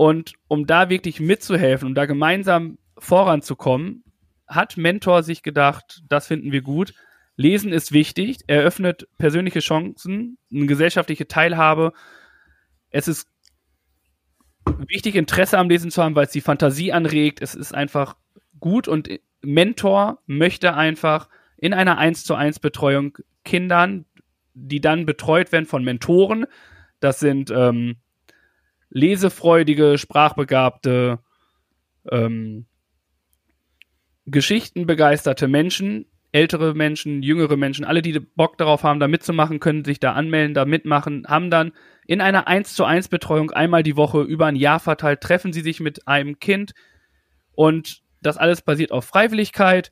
Und um da wirklich mitzuhelfen, um da gemeinsam voranzukommen, hat Mentor sich gedacht, das finden wir gut. Lesen ist wichtig, eröffnet persönliche Chancen, eine gesellschaftliche Teilhabe. Es ist wichtig, Interesse am Lesen zu haben, weil es die Fantasie anregt. Es ist einfach gut und Mentor möchte einfach in einer 1 zu 1 Betreuung Kindern, die dann betreut werden von Mentoren, das sind ähm, lesefreudige, sprachbegabte, ähm, geschichtenbegeisterte Menschen, ältere Menschen, jüngere Menschen, alle, die Bock darauf haben, da mitzumachen, können sich da anmelden, da mitmachen, haben dann in einer 1 zu 1 Betreuung einmal die Woche über ein Jahr verteilt, treffen sie sich mit einem Kind und das alles basiert auf Freiwilligkeit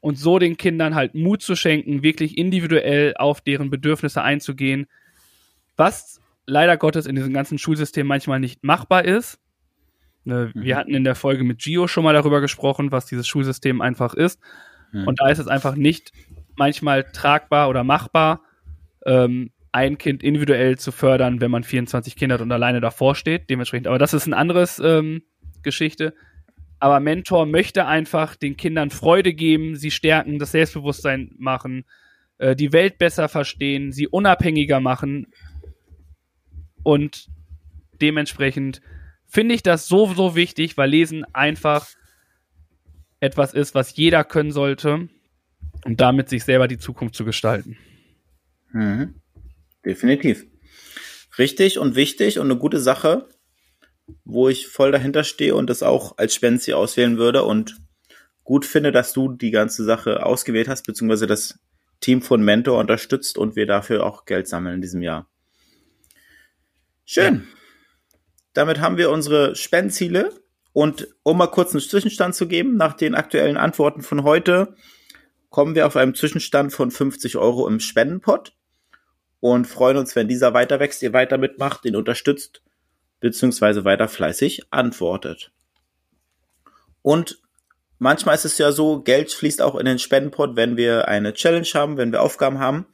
und so den Kindern halt Mut zu schenken, wirklich individuell auf deren Bedürfnisse einzugehen, was leider Gottes in diesem ganzen Schulsystem manchmal nicht machbar ist. Ne, wir mhm. hatten in der Folge mit Gio schon mal darüber gesprochen, was dieses Schulsystem einfach ist. Mhm. Und da ist es einfach nicht manchmal tragbar oder machbar, ähm, ein Kind individuell zu fördern, wenn man 24 Kinder hat und alleine davor steht. Dementsprechend, aber das ist ein anderes ähm, Geschichte. Aber Mentor möchte einfach den Kindern Freude geben, sie stärken, das Selbstbewusstsein machen, äh, die Welt besser verstehen, sie unabhängiger machen. Und dementsprechend finde ich das so, so wichtig, weil Lesen einfach etwas ist, was jeder können sollte, um damit sich selber die Zukunft zu gestalten. Mhm. Definitiv. Richtig und wichtig und eine gute Sache wo ich voll dahinter stehe und das auch als Spenzi auswählen würde und gut finde, dass du die ganze Sache ausgewählt hast, beziehungsweise das Team von Mentor unterstützt und wir dafür auch Geld sammeln in diesem Jahr. Schön. Damit haben wir unsere Spendenziele und um mal kurz einen Zwischenstand zu geben, nach den aktuellen Antworten von heute, kommen wir auf einen Zwischenstand von 50 Euro im Spendenpot und freuen uns, wenn dieser weiter wächst, ihr weiter mitmacht, den unterstützt beziehungsweise weiter fleißig antwortet. Und manchmal ist es ja so, Geld fließt auch in den Spendenpot, wenn wir eine Challenge haben, wenn wir Aufgaben haben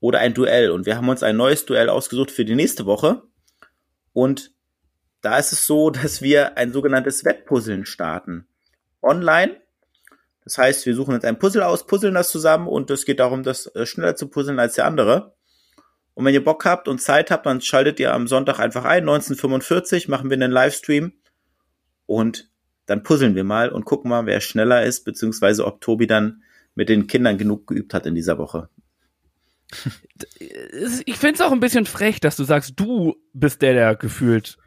oder ein Duell. Und wir haben uns ein neues Duell ausgesucht für die nächste Woche. Und da ist es so, <laughs> dass wir ein sogenanntes Wettpuzzeln starten. Online. Das heißt, wir suchen jetzt ein Puzzle aus, puzzeln das zusammen und es geht darum, das äh, schneller zu puzzeln als der andere. Und wenn ihr Bock habt und Zeit habt, dann schaltet ihr am Sonntag einfach ein, 1945, machen wir einen Livestream und dann puzzeln wir mal und gucken mal, wer schneller ist, beziehungsweise ob Tobi dann mit den Kindern genug geübt hat in dieser Woche. Ich finde es auch ein bisschen frech, dass du sagst, du bist der, der gefühlt.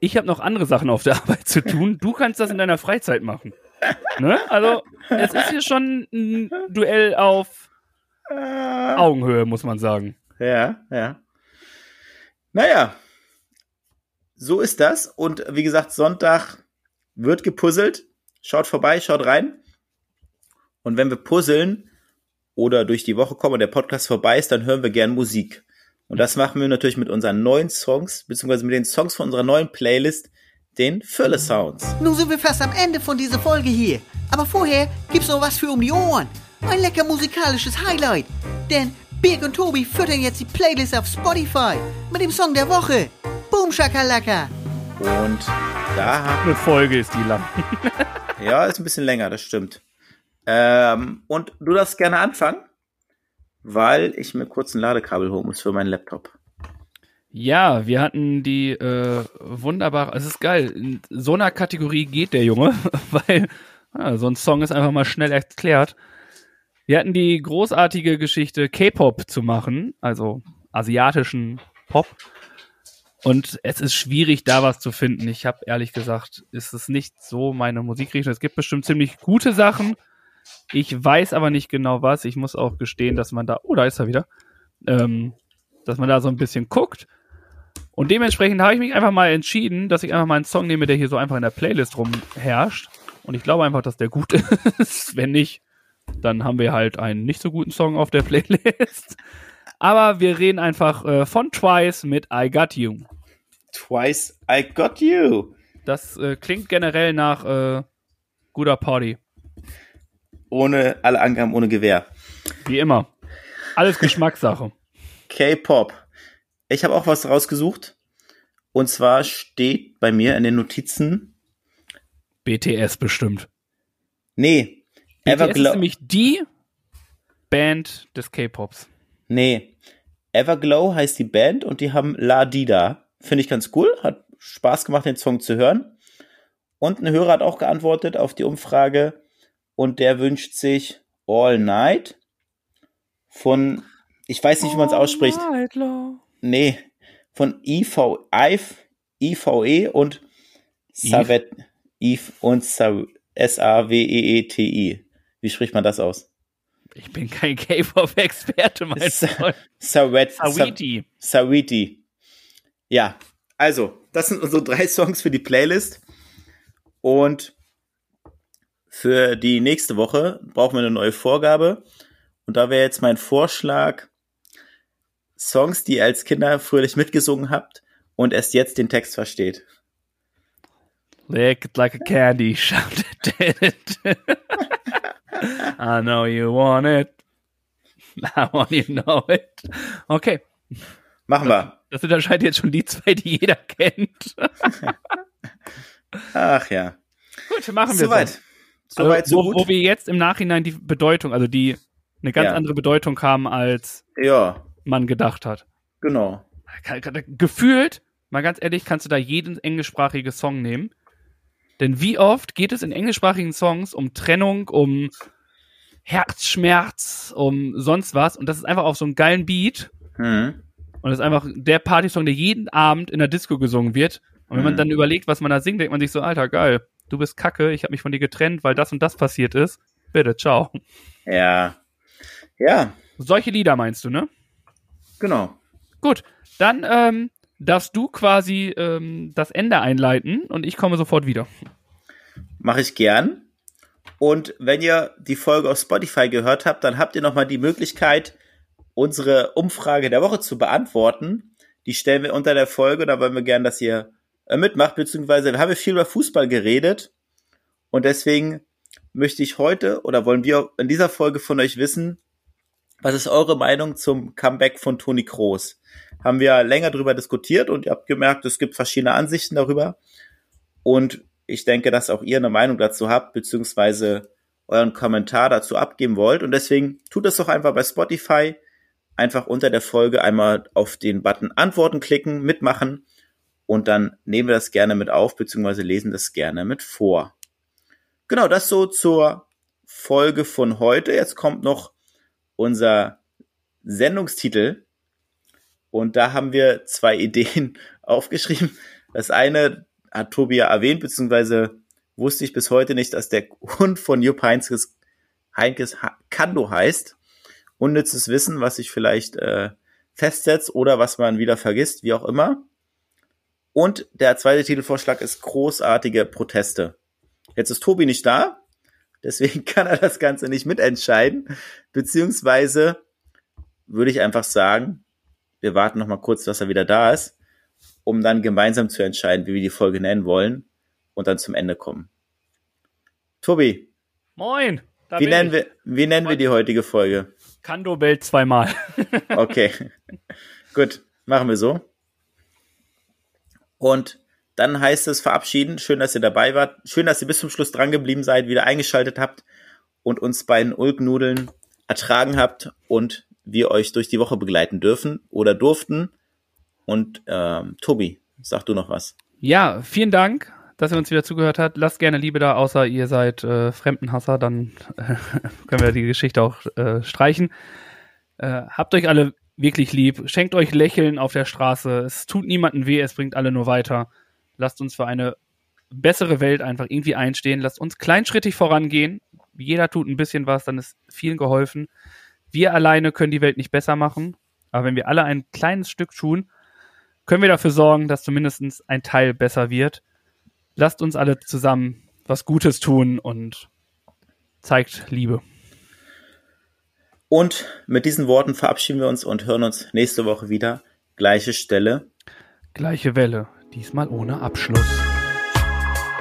Ich habe noch andere Sachen auf der <laughs> Arbeit zu tun. Du kannst das in deiner Freizeit machen. Ne? Also, es ist hier schon ein Duell auf Augenhöhe, muss man sagen. Ja, ja. Naja, so ist das. Und wie gesagt, Sonntag wird gepuzzelt. Schaut vorbei, schaut rein. Und wenn wir puzzeln oder durch die Woche kommen und der Podcast vorbei ist, dann hören wir gern Musik. Und das machen wir natürlich mit unseren neuen Songs, beziehungsweise mit den Songs von unserer neuen Playlist, den Fülle Sounds. Nun sind wir fast am Ende von dieser Folge hier. Aber vorher gibt's noch was für um die Ohren. Ein lecker musikalisches Highlight. Denn Birg und Tobi füttern jetzt die Playlist auf Spotify mit dem Song der Woche. Boom Shakalaka. Und da haben Eine Folge ist die lang. <laughs> Ja, ist ein bisschen länger, das stimmt. Ähm, und du darfst gerne anfangen, weil ich mir kurz ein Ladekabel holen muss für meinen Laptop. Ja, wir hatten die äh, wunderbare, es ist geil, in so einer Kategorie geht der Junge, <laughs> weil ja, so ein Song ist einfach mal schnell erklärt. Wir hatten die großartige Geschichte K-Pop zu machen, also asiatischen Pop. Und es ist schwierig, da was zu finden. Ich habe ehrlich gesagt, ist es nicht so meine Musikrichtung. Es gibt bestimmt ziemlich gute Sachen. Ich weiß aber nicht genau was. Ich muss auch gestehen, dass man da, oh, da ist er wieder, ähm, dass man da so ein bisschen guckt. Und dementsprechend habe ich mich einfach mal entschieden, dass ich einfach mal einen Song nehme, der hier so einfach in der Playlist rumherrscht. Und ich glaube einfach, dass der gut <laughs> ist. Wenn nicht, dann haben wir halt einen nicht so guten Song auf der Playlist. Aber wir reden einfach äh, von Twice mit I Got You. Twice I Got You. Das äh, klingt generell nach äh, guter Party. Ohne alle Angaben, ohne Gewehr. Wie immer. Alles Geschmackssache. <laughs> K-Pop. Ich habe auch was rausgesucht. Und zwar steht bei mir in den Notizen, BTS bestimmt. nee, BTS ist Everglow, nämlich die Band des K-Pops. nee, Everglow heißt die Band und die haben La Dida. Finde ich ganz cool, hat Spaß gemacht, den Song zu hören. Und ein Hörer hat auch geantwortet auf die Umfrage und der wünscht sich All Night von, ich weiß nicht, wie man es ausspricht. Night Long. Nee, von IV, IVE, IVE und Savet, Eve und Sa- S-A-W-E-E-T-I. Wie spricht man das aus? Ich bin kein K-Pop-Experte, mein Sa- Freund. Sawiti. Sawiti. Ja, also, das sind unsere drei Songs für die Playlist. Und für die nächste Woche brauchen wir eine neue Vorgabe. Und da wäre jetzt mein Vorschlag, Songs, die ihr als Kinder fröhlich mitgesungen habt und erst jetzt den Text versteht. Lick it like a candy, <laughs> shout it. I know you want it. I want you know it. Okay, Machen wir. das sind anscheinend jetzt schon die zwei, die jeder kennt. <laughs> Ach ja. Gut, machen wir Soweit. so. Soweit, so wo, gut. wo wir jetzt im Nachhinein die Bedeutung, also die eine ganz Ja. andere Bedeutung haben, als Ja, man gedacht hat. genau. Gefühlt, mal ganz ehrlich, kannst du da jeden englischsprachigen Song nehmen. Denn wie oft geht es in englischsprachigen Songs um Trennung, um Herzschmerz, um sonst was und das ist einfach auf so einem geilen Beat Hm. und das ist einfach der Partysong, der jeden Abend in der Disco gesungen wird. Und wenn man Mhm. dann überlegt, was man da singt, denkt man sich so, Alter, geil, du bist kacke, ich habe mich von dir getrennt, weil das und das passiert ist. Bitte, ciao. Ja. Ja, Solche Lieder meinst du, ne? genau. Gut, dann ähm, darfst du quasi ähm, das Ende einleiten und ich komme sofort wieder. Mache ich gern. Und wenn ihr die Folge auf Spotify gehört habt, dann habt ihr nochmal die Möglichkeit, unsere Umfrage der Woche zu beantworten. Die stellen wir unter der Folge, da wollen wir gern, dass ihr mitmacht, beziehungsweise wir haben viel über Fußball geredet. Und deswegen möchte ich heute oder wollen wir in dieser Folge von euch wissen, was ist eure Meinung zum Comeback von Toni Kroos? Haben wir länger darüber diskutiert und ihr habt gemerkt, es gibt verschiedene Ansichten darüber. Und ich denke, dass auch ihr eine Meinung dazu habt, beziehungsweise euren Kommentar dazu abgeben wollt. Und deswegen tut es doch einfach bei Spotify. Einfach unter der Folge einmal auf den Button Antworten klicken, mitmachen und dann nehmen wir das gerne mit auf, beziehungsweise lesen das gerne mit vor. Genau, das so zur Folge von heute. Jetzt kommt noch unser Sendungstitel. Und da haben wir zwei <laughs> Ideen aufgeschrieben. Das eine hat Tobi ja erwähnt, beziehungsweise wusste ich bis heute nicht, dass der Hund von Jupp Heinzes, Heinkes Kando heißt. Unnützes Wissen, was sich vielleicht äh, festsetzt oder was man wieder vergisst, wie auch immer. Und der zweite Titelvorschlag ist großartige Proteste. Jetzt ist Tobi nicht da, deswegen <laughs> kann er das Ganze nicht mitentscheiden. Beziehungsweise würde ich einfach sagen, wir warten noch mal kurz, dass er wieder da ist, um dann gemeinsam zu entscheiden, wie wir die Folge nennen wollen und dann zum Ende kommen. Tobi. Moin. Wie nennen, wir, wie nennen wir die heutige Folge? Kando bellt zweimal. <laughs> okay. Gut, machen wir so. Und dann heißt es verabschieden. Schön, dass ihr dabei wart. Schön, dass ihr bis zum Schluss dran geblieben seid, wieder eingeschaltet habt und uns bei den Ulknudeln ertragen habt und wir euch durch die Woche begleiten dürfen oder durften. Und ähm, Tobi, sag du noch was. Ja, vielen Dank, dass ihr uns wieder zugehört habt. Lasst gerne Liebe da, außer ihr seid äh, Fremdenhasser, dann äh, <laughs> können wir die Geschichte auch äh, streichen. Äh, habt euch alle wirklich lieb. Schenkt euch Lächeln auf der Straße. Es tut niemandem weh, es bringt alle nur weiter. Lasst uns für eine bessere Welt einfach irgendwie einstehen. Lasst uns kleinschrittig vorangehen. Jeder tut ein bisschen was, dann ist vielen geholfen. Wir alleine können die Welt nicht besser machen. Aber wenn wir alle ein kleines Stück tun, können wir dafür sorgen, dass zumindest ein Teil besser wird. Lasst uns alle zusammen was Gutes tun und zeigt Liebe. Und mit diesen Worten verabschieden wir uns und hören uns nächste Woche wieder. Gleiche Stelle. Gleiche Welle, diesmal ohne Abschluss.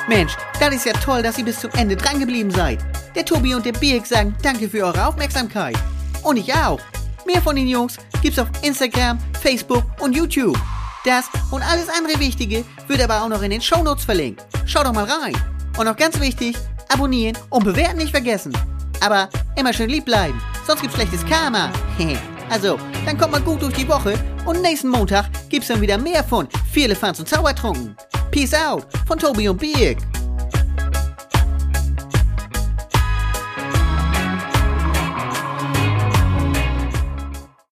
Mensch, das ist ja toll, dass ihr bis zum Ende drangeblieben seid. Der Tobi und der Birk sagen danke für eure Aufmerksamkeit. Und ich auch. Mehr von den Jungs gibt's auf Instagram, Facebook und YouTube. Das und alles andere Wichtige wird aber auch noch in den Shownotes verlinkt. Schaut doch mal rein. Und noch ganz wichtig, abonnieren und bewerten nicht vergessen. Aber immer schön lieb bleiben, sonst gibt's schlechtes Karma. <laughs> also, dann kommt mal gut durch die Woche und nächsten Montag gibt's dann wieder mehr von Viele Fans und Zaubertrunken. Peace out von Tobi und Birk.